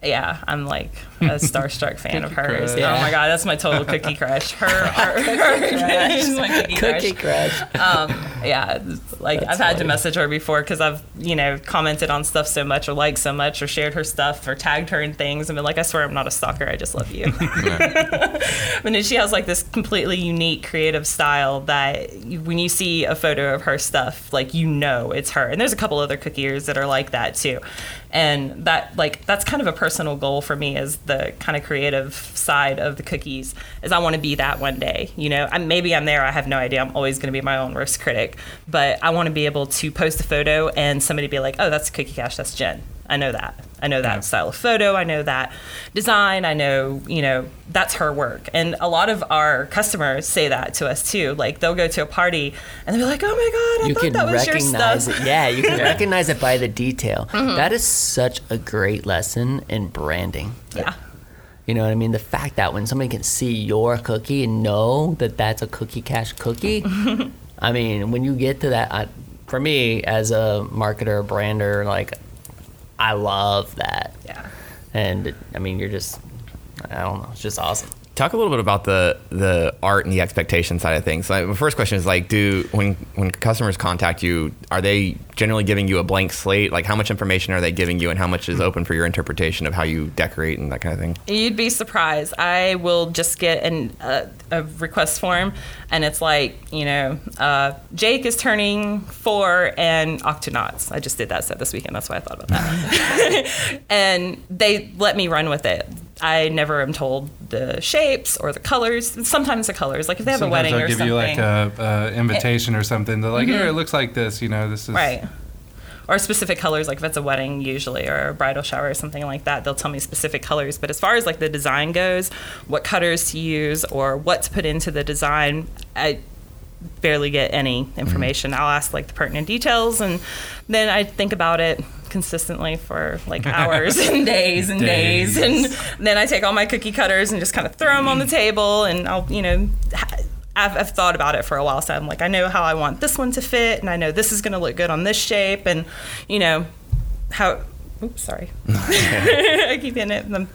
yeah, I'm like a starstruck fan of hers. crush. Oh my god, that's my total cookie crush. [LAUGHS] Her, her, her is [LAUGHS] my cookie, Cookie crush. crush. Um, yeah, like That's I've had to message her before because I've you know commented on stuff so much or liked so much or shared her stuff or tagged her in things and been like, I swear I'm not a stalker. I just love you. [LAUGHS] But then she has like this completely unique creative style that when you see a photo of her stuff, like you know it's her. And there's a couple other cookiers that are like that too. And that like that's kind of a personal goal for me as the kind of creative side of the cookies is I want to be that one day. You know, I, maybe I'm there. I have no idea. I'm always going to be my own worst critic, but I want to be able to post a photo and somebody be like, "Oh, that's Cookie Cache. That's Jen." I know that. I know that Yeah. style of photo. I know that design. I know, you know, that's her work. And a lot of our customers say that to us too. Like they'll go to a party and they'll be like, "Oh my god, I you thought that was your recognize stuff." it. Yeah, you can [LAUGHS] recognize it by the detail. Mm-hmm. That is such a great lesson in branding. Yeah. You know what I mean? The fact that when somebody can see your cookie and know that that's a Cookie Cache cookie, [LAUGHS] I mean, when you get to that, I, for me as a marketer, brander, like, I love that. Yeah. And I mean, you're just, I don't know, it's just awesome. Talk a little bit about the the art and the expectation side of things. Like, my first question is like, do when when customers contact you, are they generally giving you a blank slate? Like, how much information are they giving you, and how much is open for your interpretation of how you decorate and that kind of thing? You'd be surprised. I will just get an, uh, a request form, and it's like, you know, uh, Jake is turning four and Octonauts. I just did that set this weekend. That's why I thought about that. [LAUGHS] and they let me run with it. I never am told the shapes or the colors. Sometimes the colors, like if they have Sometimes a wedding they'll or give you like a, a invitation or something. They're like, here, mm-hmm. it looks like this. You know, this is Right. Or specific colors, like if it's a wedding usually or a bridal shower or something like that, they'll tell me specific colors. But as far as like the design goes, what cutters to use or what to put into the design, I barely get any information. Mm-hmm. I'll ask like the pertinent details and then I think about it consistently for like [LAUGHS] hours and days and days. Days. And then I take all my cookie cutters and just kind of throw them on the mm-hmm. table and I'll, you know, ha- I've, I've thought about it for a while. So I'm like, I know how I want this one to fit and I know this is going to look good on this shape and, you know, how, oops, sorry. [LAUGHS] [LAUGHS] I keep hitting it.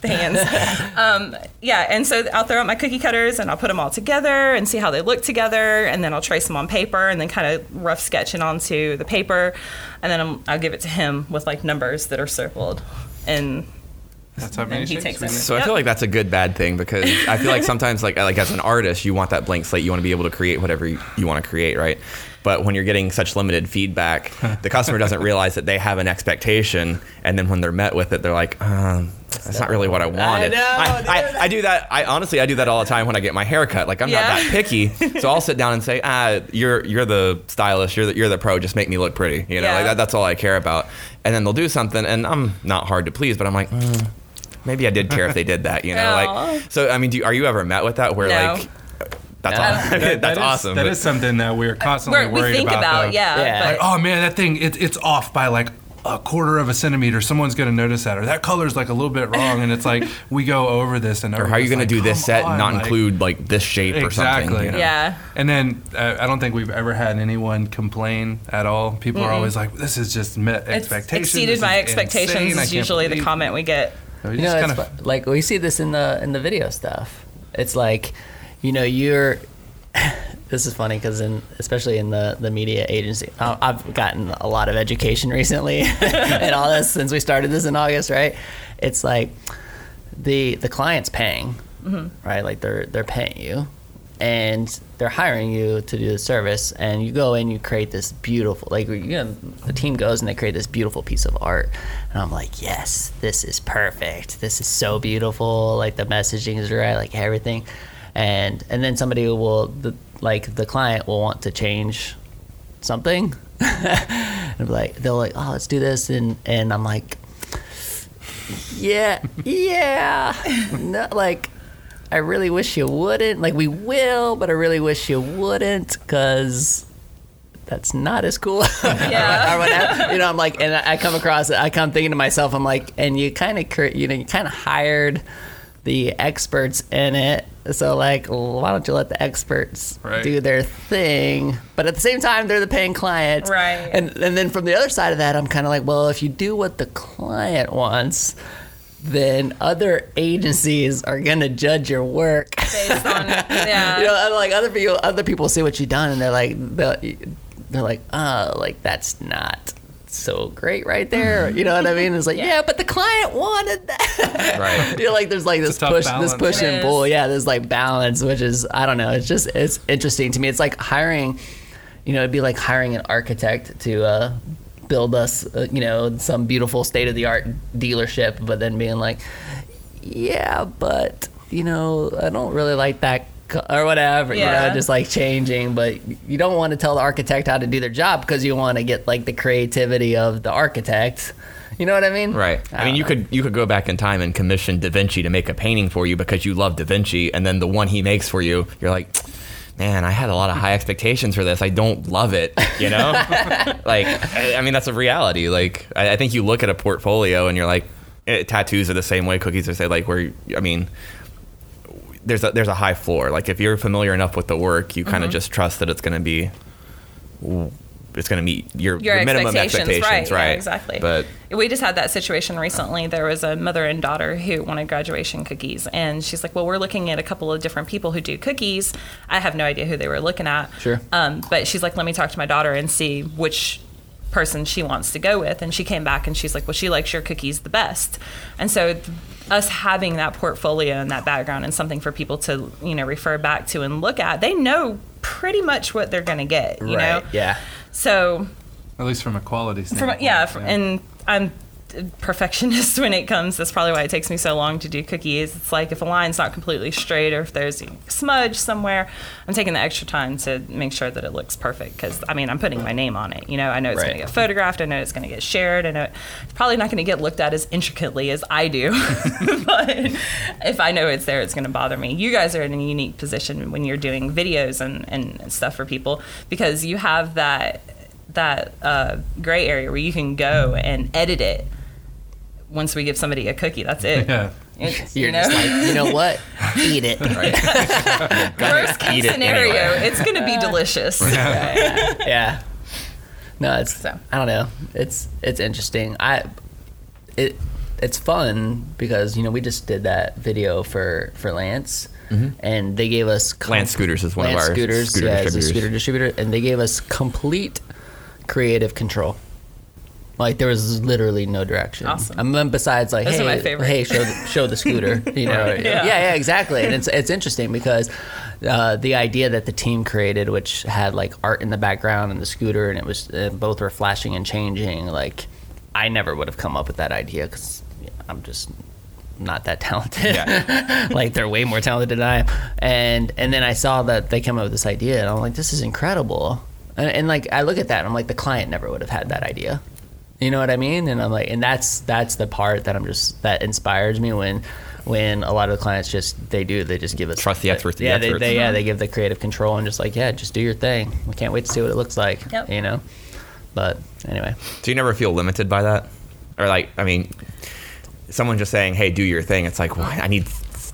The, the hands. [LAUGHS] um, yeah, and so I'll throw out my cookie cutters and I'll put them all together and see how they look together, and then I'll trace them on paper and then kind of rough sketch it onto the paper, and then I'm, I'll give it to him with like numbers that are circled, and That's how many he takes we it. need. So I feel like that's a good bad thing because I feel like sometimes like like as an artist you want that blank slate you want to be able to create whatever you, you want to create right but when you're getting such limited feedback the customer doesn't [LAUGHS] realize that they have an expectation and then when they're met with it they're like um, that's not really what I wanted know, I. I, I do that I honestly I do that all the time when I get my hair cut like I'm Yeah. not that picky so I'll sit down and say ah you're you're the stylist you're the, you're the pro just make me look pretty you know Yeah. like that, that's all I care about and then they'll do something and I'm not hard to please but I'm like mm, maybe I did care if they did that, you know. Aw. Like, so I mean, do are you ever met with that where No. like that's No. awesome? [LAUGHS] That- that's that is- awesome. That but- is something that we're constantly We're, we worried think about. about, yeah, Yeah. Like, oh man, that thing it, it's off by like a quarter of a centimeter. Someone's gonna notice that, or that color's like a little bit wrong. And it's like [LAUGHS] we go over this, and or how are you going to do this set and not include like this shape or something? Exactly. you know? yeah. And then uh, I don't think we've ever had anyone complain at all. People are always like, "This is just met It's expectations." exceeded This my expectations insane. Is usually the comment we get. So we You know, just it's kind of like we see this in the in the video stuff. It's like, you know, you're. This is funny because in especially in the the media agency, I've gotten a lot of education [LAUGHS] recently [LAUGHS] and all this since we started this in August, right? It's like the the client's paying, mm-hmm. right? Like they're they're paying you, and they're hiring you to do the service, and you go in, you create this beautiful, like you know, the team goes and they create this beautiful piece of art, and I'm like, yes, this is perfect. This is so beautiful. Like the messaging is right, like everything, and and then somebody will the like the client will want to change something. [LAUGHS] and be like they'll like, oh, let's do this, and and I'm like, yeah, [LAUGHS] yeah, no, like. I really wish you wouldn't. Like, we will, but I really wish you wouldn't because that's not as cool. [LAUGHS] Yeah. or whatever. You know, I'm like, and I come across it, I come thinking to myself, I'm like, and you kind of, you know, you kind of hired the experts in it. So, like, why don't you let the experts Right. do their thing? But at the same time, they're the paying client. Right. And, and then from the other side of that, I'm kind of like, well, if you do what the client wants, then other agencies are gonna judge your work. Based on, [LAUGHS] yeah. you know, like other people, other people see what you've done, and they're like, they're, they're like, oh, like that's not so great right there. You know what I mean? It's like, [LAUGHS] yeah, but the client wanted that. [LAUGHS] Right. [LAUGHS] you know, like there's like this push, balance. this push It and is. pull. Yeah, there's like balance, which is I don't know. It's just it's interesting to me. It's like hiring. You know, it'd be like hiring an architect to uh, build us, uh, you know, some beautiful state of the art dealership, but then being like, yeah, but you know, I don't really like that co- or whatever. You know, just like changing, but you don't want to tell the architect how to do their job because you want to get like the creativity of the architect. You know what I mean? Right. I, mean, you know. could you could go back in time and commission Da Vinci to make a painting for you because you love Da Vinci, and then the one he makes for you, you're like, man, I had a lot of high expectations for this. I don't love it. You know, [LAUGHS] like I, I mean, that's a reality. Like I, I think you look at a portfolio and you're like, eh, tattoos are the same way. Cookies are say like where I mean. There's a there's a high floor. Like if you're familiar enough with the work, you kind of just trust that it's going to be it's going to meet your, your, minimum expectations, expectations, right? right? Yeah, exactly. But we just had that situation recently. There was a mother and daughter who wanted graduation cookies, and she's like, "Well, we're looking at a couple of different people who do cookies. I have no idea who they were looking at. Sure. Um, but she's like, let me talk to my daughter and see which person she wants to go with. And she came back and she's like, well, she likes your cookies the best. And so th- us having that portfolio and that background and something for people to you know refer back to and look at, they know pretty much what they're going to get. You know. Yeah. So At least from a quality standpoint. from yeah, from, and I'm a perfectionist [LAUGHS] when it comes. That's probably why it takes me so long to do cookies. It's like if a line's not completely straight or if there's a smudge somewhere, I'm taking the extra time to make sure that it looks perfect. Because I mean, I'm putting my name on it. You know, I know it's going to get photographed. I know it's going to get shared. I know it's probably not going to get looked at as intricately as I do. [LAUGHS] but if I know it's there, it's going to bother me. You guys are in a unique position when you're doing videos and, and stuff for people because you have that that uh, gray area where you can go and edit it once we give somebody a cookie. That's it. [LAUGHS] Yeah. It's, You're you know? just like, you know what? [LAUGHS] Eat it. [LAUGHS] Worst case eat it scenario, anyway. it's going to be delicious. yeah. No, it's So. I don't know. It's it's interesting. I it it's fun because you know we just did that video for for Lance. Mm-hmm. And they gave us com- Lance Scooters is one of our scooters, scooter yeah, it's a distributors. scooter distributor, and they gave us complete creative control. Like there was literally no direction. Awesome. I mean, besides like, Those hey, my favorite. hey, show the, show the scooter. [LAUGHS] You know, yeah. Yeah. yeah, exactly. And it's it's interesting because uh, the idea that the team created, which had like art in the background and the scooter, and it was uh, both were flashing and changing. Like, I never would have come up with that idea because I'm just not that talented. Yeah. [LAUGHS] like they're way more talented than I am. And and then I saw that they came up with this idea, and I'm like, this is incredible. And, and like I look at that, and I'm like, the client never would have had that idea. You know what I mean? And I'm like, and that's that's the part that I'm just that inspires me when when a lot of the clients just they do they just give us Trust the experts, the yeah, they, experts. they yeah mm-hmm. they give the creative control and just like yeah just do your thing. We can't wait to see what it looks like. Yep. You know. But anyway, Do you never feel limited by that, or like I mean, someone just saying, "Hey, do your thing." It's like, why? I need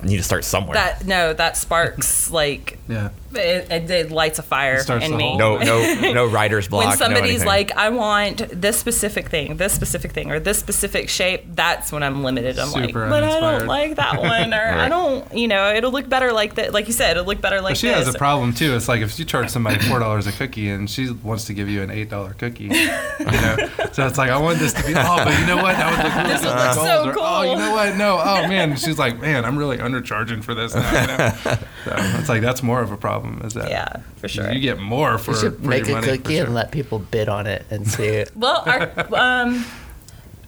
I need to start somewhere. That no, that sparks like Yeah. It, it, it lights a fire starts in the me. whole- no, no, [LAUGHS] no writer's block. when no somebody's anything. like, I want this specific thing, this specific thing, or this specific shape, that's when I'm limited. I'm like, Super but I don't like that one, or [LAUGHS] I Right. don't, you know, it'll look better like that. Like you said, it'll look better like But she this. has a problem too. It's like if you charge somebody four dollars a cookie and she wants to give you an eight dollar cookie, you know. So it's like I want this to be. Oh, but you know what? That would look really This would look oh, so Or, cool. Oh, you know what? No. Oh man. She's like, man, I'm really undercharging for this now. You know? [LAUGHS] so it's like that's more of a problem. Is that? Yeah, for sure. You get more for, we should for make your a money, cookie sure. and let people bid on it and see. It. [LAUGHS] well, our um,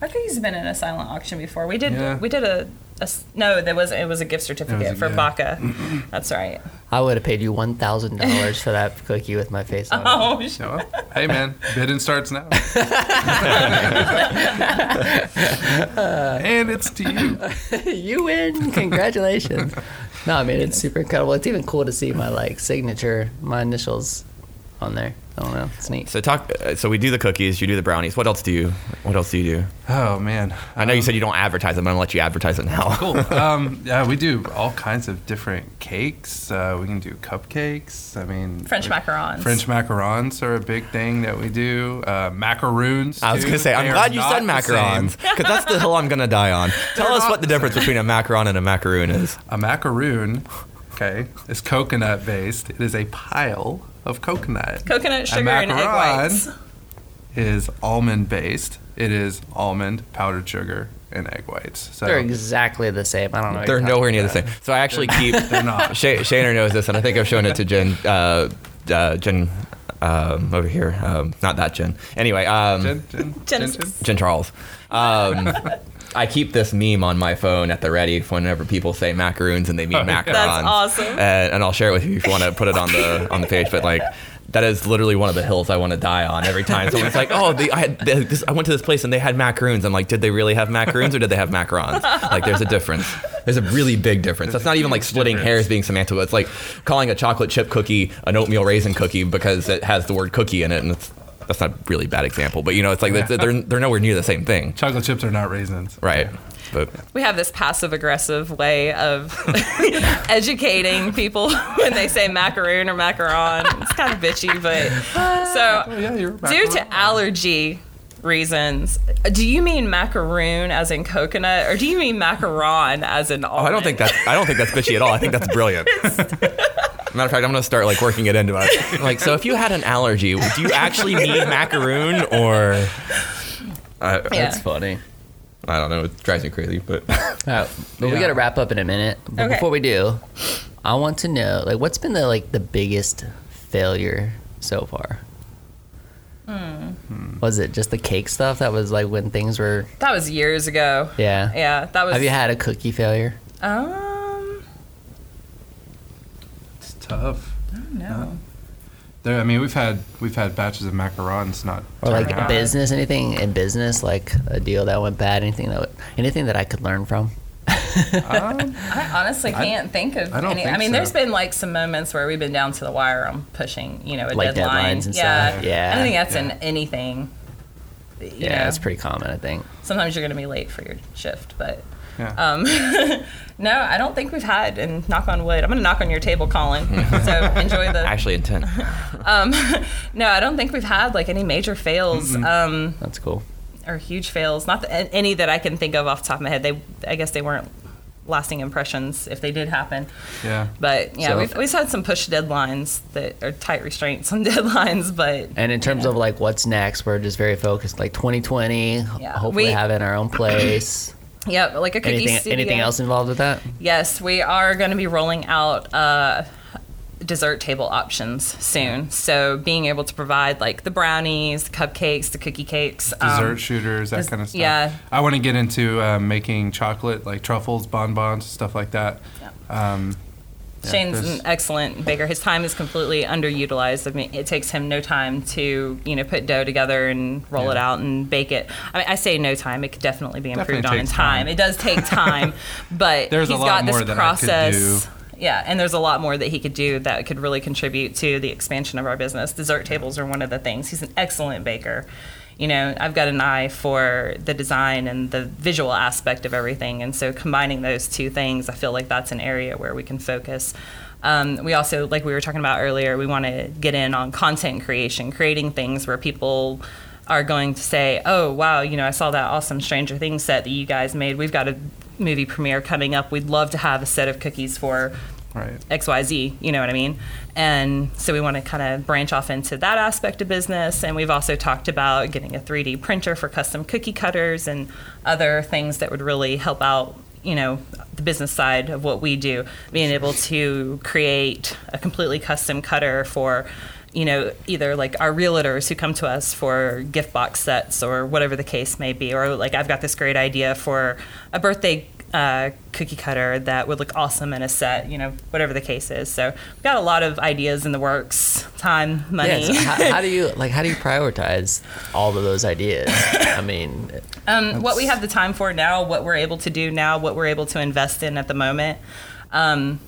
our cookies have been in a silent auction before. We did Yeah. we did a no, there was it was a gift certificate a- for yeah. Baca. [LAUGHS] That's right. I would have paid you one thousand dollars for that cookie with my face on it. Oh, sh- [LAUGHS] No. Hey man, bidding starts now. and it's to you. you win! Congratulations. No, I mean it's super incredible. It's even cool to see my like signature, my initials on there. I don't know. It's neat. so talk. Uh, so we do the cookies. You do the brownies. What else do you? What else do you do? Oh man. I know you said you don't advertise them. but I'm gonna let you advertise it now. Cool. [LAUGHS] Um, yeah, we do all kinds of different cakes. Uh, we can do cupcakes. I mean, French macarons. French macarons are a big thing that we do. Uh, macaroons. I was too. gonna say, I'm They glad you said macarons because that's the hill I'm gonna die on. [LAUGHS] Tell They're us what the the difference between a macaron and a macaroon is. A macaroon, okay, is coconut based. It is a pile of coconut. coconut sugar and egg whites. is almond based. It is almond, powdered sugar, and egg whites. So They're exactly the same. I don't know. They're nowhere talking near the same. So I actually keep. They're not. Shay, Shayner knows this, and I think I've shown it to Jen. Uh, uh, Jen um, over here. Um, not that Jen. Anyway, um, Jen, Jen, Genesis. Jen Charles. [LAUGHS] I keep this meme on my phone at the ready whenever people say macaroons and they mean Oh, macarons. That's awesome. And, and I'll share it with you if you want to put it on the on the page. But like. That is literally one of the hills I want to die on every time. Someone's like, "Oh, they, I, had, they, this, I went to this place and they had macaroons." I'm like, "Did they really have macaroons or did they have macarons?" Like, there's a difference. There's a really big difference. That's not even like splitting difference. hairs being semantical. It's like calling a chocolate chip cookie an oatmeal raisin cookie because it has the word cookie in it, and it's, that's not a really bad example. But you know, it's like they're, they're they're nowhere near the same thing, Chocolate chips are not raisins. right? But We have this passive aggressive way of [LAUGHS] educating people [LAUGHS] when they say macaroon or macaron. It's kind of bitchy, but [LAUGHS] So, Oh, yeah, you're due to allergy reasons, do you mean macaroon as in coconut, or do you mean macaron as in Oh. I don't think that's I don't think that's bitchy at all. I think that's brilliant. Matter of fact, I'm gonna start like working it into it. [LAUGHS] Like, so if you had an allergy, do you actually need macaroon or? I, Yeah. That's funny. I don't know. It drives me crazy, but All right, [LAUGHS] uh, but we got to wrap up in a minute. But Okay. before we do, I want to know like what's been the like the biggest failure so far? Hmm. hmm. Was it just the cake stuff that was like when things were That was years ago. yeah? Yeah, that was. Have you had a cookie failure? Um, It's tough. no. There, I mean, we've had we've had batches of macarons not Or like out. business, anything in business, like a deal that went bad, anything that anything that I could learn from. [LAUGHS] Um, I honestly can't think of I don't any. I mean, so. there's been like some moments where we've been down to the wire on pushing, you know, a Like deadline. deadlines and yeah. stuff. Yeah. I don't think that's in anything. Yeah, know, that's pretty common, I think. Sometimes you're going to be late for your shift, but yeah. um, [LAUGHS] no, I don't think we've had. And knock on wood, I'm going to knock on your table, Colin. [LAUGHS] so enjoy the. actually intent. [LAUGHS] Um, no, I don't think we've had like any major fails. Um, That's cool. or huge fails. Not that, any that I can think of off the top of my head. They, I guess, they weren't lasting impressions if they did happen. yeah. But yeah, So- we've always had some push deadlines that are tight restraints on deadlines. But And in terms of like what's next, we're just very focused. Like 2020, Yeah. hopefully We- having our own place. [CLEARS THROAT] yeah, like a cookie anything, studio. anything else involved with that? Yes, we are going to be rolling out uh, dessert table options soon. So being able to provide like the brownies, the cupcakes, the cookie cakes, Dessert um, shooters, that des- kind of stuff. yeah. I want to get into uh, making chocolate, like truffles, bonbons, stuff like that. Um, yeah, Shane's there's- an excellent baker. His time is completely underutilized. I mean, it takes him no time to you know put dough together and roll it out and bake it. I mean, I say no time. It could definitely be improved Definitely on in time. time. It does take [LAUGHS] time, but There's he's got this that I could process. Yeah, and there's a lot more that he could do that could really contribute to the expansion of our business. Dessert tables are one of the things. He's an excellent baker. You know, I've got an eye for the design and the visual aspect of everything. And so combining those two things, I feel like that's an area where we can focus. Um, we also, like we were talking about earlier, we want to get in on content creation, creating things where people are going to say, "Oh, wow, you know, I saw that awesome Stranger Things set that you guys made. We've got a movie premiere coming up. We'd love to have a set of cookies for right. XYZ, you know what I mean? And so we want to kind of branch off into that aspect of business. And we've also talked about getting a 3D printer for custom cookie cutters and other things that would really help out, you know, the business side of what we do. Being able to create a completely custom cutter for you know, either like our realtors who come to us for gift box sets or whatever the case may be, or like I've got this great idea for a birthday uh, cookie cutter that would look awesome in a set, you know, whatever the case is. So we've got a lot of ideas in the works, time, money. Yeah, so how, how do you like? How do you prioritize all of those ideas? I mean, [LAUGHS] um, what we have the time for now, what we're able to do now, what we're able to invest in at the moment. Um,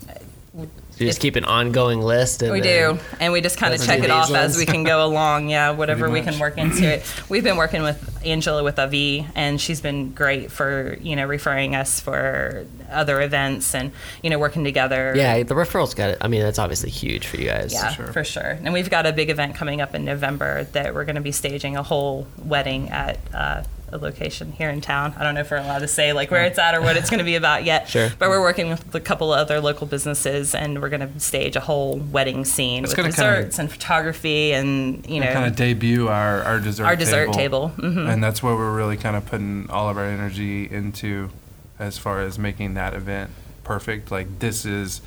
you just keep an ongoing list. And We do, and we just kind of check it off these as we can [LAUGHS] go along. Yeah, whatever we can work into it. We've been working with Angela with Avi, and she's been great for you know referring us for other events and you know working together. Yeah, the referrals got it. I mean, that's obviously huge for you guys. Yeah, sure. for sure. And we've got a big event coming up in November that we're going to be staging a whole wedding at uh, a location here in town. I don't know if we're allowed to say like where it's at or what it's going to be about yet. [LAUGHS] Sure. But we're working with a couple of other local businesses, and we're going to stage a whole wedding scene It's with gonna kinda- desserts and photography, and you know, kind of debut our, our dessert our dessert table. table. hmm and that's where we're really kind of putting all of our energy into as far as making that event perfect like this is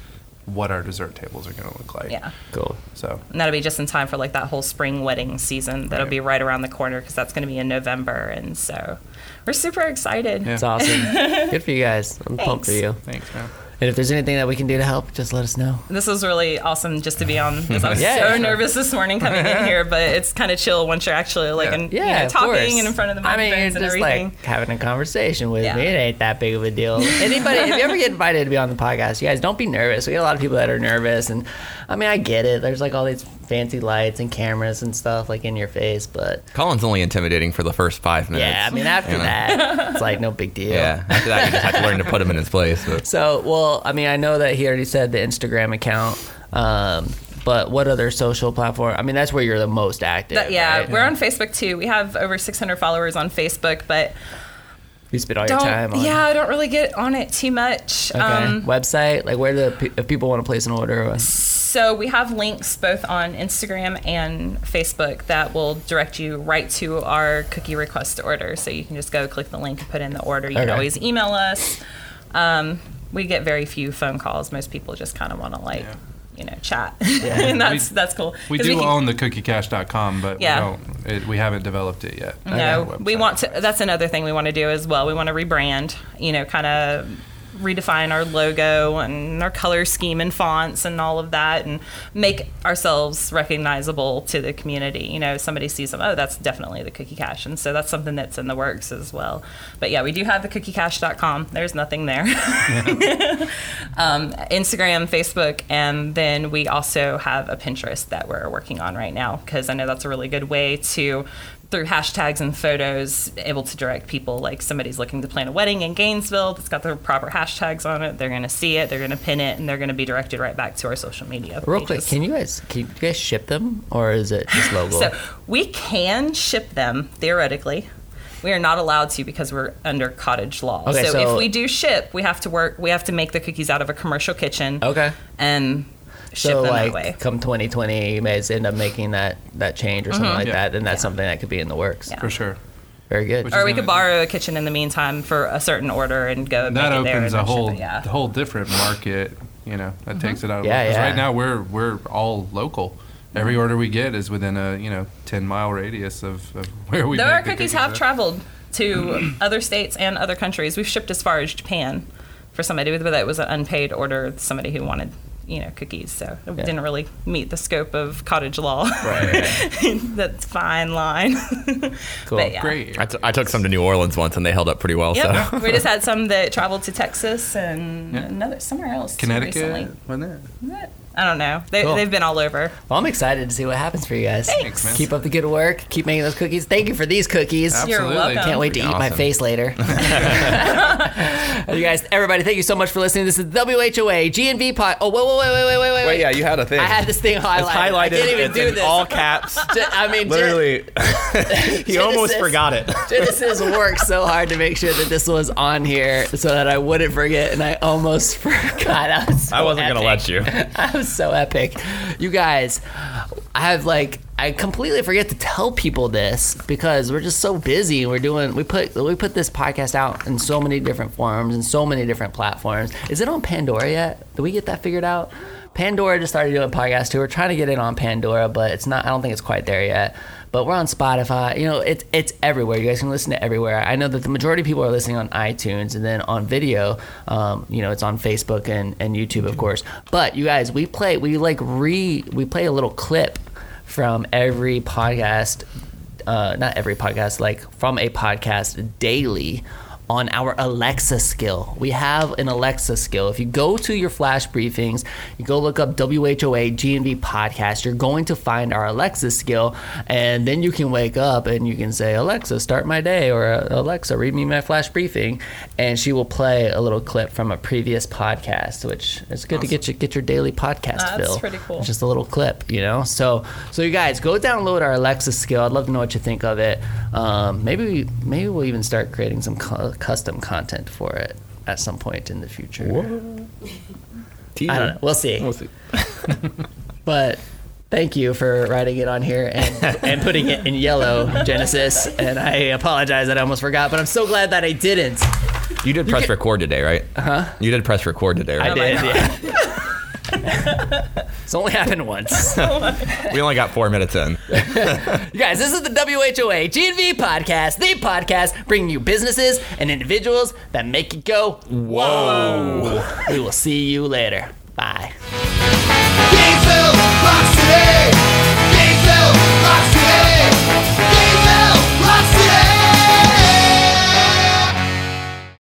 what our dessert tables are going to look like Yeah. Cool. so And that'll be just in time for like that whole spring wedding season. That'll Right. be right around the corner because that's going to be in November, and so we're super excited. Yeah. It's awesome. [LAUGHS] Good for you guys. I'm pumped for you. thanks man And if there's anything that we can do to help, just let us know. This was really awesome just to be on. Because I was [LAUGHS] Yeah, so sure. nervous this morning coming in here, but it's kind of chill once you're actually like Yeah. in, you know, talking course. and in front of the I mean, microphones and just everything. like having a conversation with Yeah. me. It ain't that big of a deal. Anybody, if you ever get invited to be on the podcast, you guys don't be nervous. We get a lot of people that are nervous, and I mean, I get it. There's like all these fancy lights and cameras and stuff like in your face, but Colin's only intimidating for the first five minutes. yeah, I mean, after You know? that, it's like no big deal. Yeah. After that, you just have to learn to put him in his place. But So, well, I mean, I know that he already said the Instagram account. Um, but what other social platform? I mean, that's where you're the most active. That- yeah, right? we're on Facebook too. We have over 600 followers on Facebook, but you spend all your time don't. on. Yeah, I don't really get on it too much. Okay. Um, Website, like where the pe- if people want to place an order. uh, So we have links both on Instagram and Facebook that will direct you right to our cookie request to order. So you can just go click the link and put in the order. You can always email us. Um, we get very few phone calls. Most people just kind of want to like, you know, chat, and [LAUGHS] that's We- that's cool. we do can- own the cookiecache.com, but Yeah. we don't. It, we haven't developed it yet. No, we want to. That's another thing we want to do as well. We want to rebrand. You know, kind of redefine our logo and our color scheme and fonts and all of that, and make ourselves recognizable to the community. You know, somebody sees them, oh, that's definitely the Cookie Cache, and so that's something that's in the works as well. But yeah, we do have the CookieCache.com. There's nothing there. [LAUGHS] um, Instagram, Facebook, and then we also have a Pinterest that we're working on right now because I know that's a really good way to, through hashtags and photos, able to direct people. Like somebody's looking to plan a wedding in Gainesville that's got the proper hashtags on it. They're going to see it, they're going to pin it, and they're going to be directed right back to our social media. Real quick, can you guys can you guys ship them or is it just [LAUGHS] local? So we can ship them theoretically. We are not allowed to because we're under cottage law. Okay, so, so- if we do ship, we have to work. We have to make the cookies out of a commercial kitchen. okay. And So them like that way. come 2020, you may end up making that that change or something like Yeah. that, then that's something that could be in the works. Mm-hmm. Yeah. for sure. Very good. Which Or we could borrow a kitchen in the meantime for a certain order and go and That make it there opens and a whole it, yeah. whole different market. You know, that takes it out of Yeah, because yeah. right now we're we're all local. Every order we get is within a you know ten mile radius of, of [LAUGHS] where we. Though our the cookies have at. traveled to [CLEARS THROAT] other states and other countries, we've shipped as far as Japan for somebody with that was an unpaid order, somebody who wanted you know cookies, so it Yeah. didn't really meet the scope of cottage law. Right. [LAUGHS] That's fine line. [LAUGHS] Cool. But yeah. Great. I, t- I took some to New Orleans once and they held up pretty well. Yep. So we just [LAUGHS] had some that traveled to Texas and Yeah. another somewhere else. too Connecticut, recently. wasn't it? I don't know. They, Cool. They've been all over. Well, I'm excited to see what happens for you guys. Thanks. man. Keep up the good work. Keep making those cookies. Thank you for these cookies. You're Absolutely. welcome. Can't wait to eat Freaking my face later. [LAUGHS] [LAUGHS] you guys, everybody, thank you so much for listening. This is WHOA GNV Pod. Oh, wait, wait, wait, wait, wait, wait, wait. Wait, yeah, you had a thing. I had this thing highlighted. It's I highlighted. didn't even it's do in this. all caps. [LAUGHS] Ju- I mean, Gen- Literally, he almost forgot it. Genesis worked so hard to make sure that this was on here so that I wouldn't forget, and I almost forgot. I, was so I wasn't gonna let you. Was so epic. You guys, I have like I completely forget to tell people this because we're just so busy. We're doing we put we put this podcast out in so many different forms and so many different platforms. Is it on Pandora yet? Did we get that figured out? Pandora just started doing podcasts too. We're trying to get it on Pandora, but it's not. I don't think it's quite there yet. But we're on Spotify. You know, it's it's everywhere. You guys can listen to everywhere. I know that the majority of people are listening on iTunes, and then on video, um, you know, it's on Facebook and, and YouTube, of course. But you guys, we play we like re we play a little clip from every podcast, uh, not every podcast, like from a podcast daily on our Alexa skill. We have an Alexa skill. If you go to your flash briefings, you go look up WHOA GNV podcast, you're going to find our Alexa skill. And then you can wake up and you can say, Alexa, start my day, or Alexa, read me my flash briefing. And she will play a little clip from a previous podcast, which is good to get you get your daily podcast That's fill. pretty cool. It's just a little clip, you know. So, so you guys go download our Alexa skill. I'd love to know what you think of it. Um, maybe, maybe we'll even start creating some cu- custom content for it at some point in the future. I don't know. We'll see. We'll see. [LAUGHS] But thank you for writing it on here and, and putting it in yellow, Genesis. And I apologize that I almost forgot, but I'm so glad that I didn't. You did press can- record today, right? Uh huh. You did press record today, right? I right? did, yeah. [LAUGHS] [LAUGHS] it's only happened once. [LAUGHS] we only got four minutes in. [LAUGHS] you guys, this is the WHOA GNV podcast, the podcast bringing you businesses and individuals that make you go, whoa. we will see you later. Bye. Gainesville, Gainesville, Gainesville,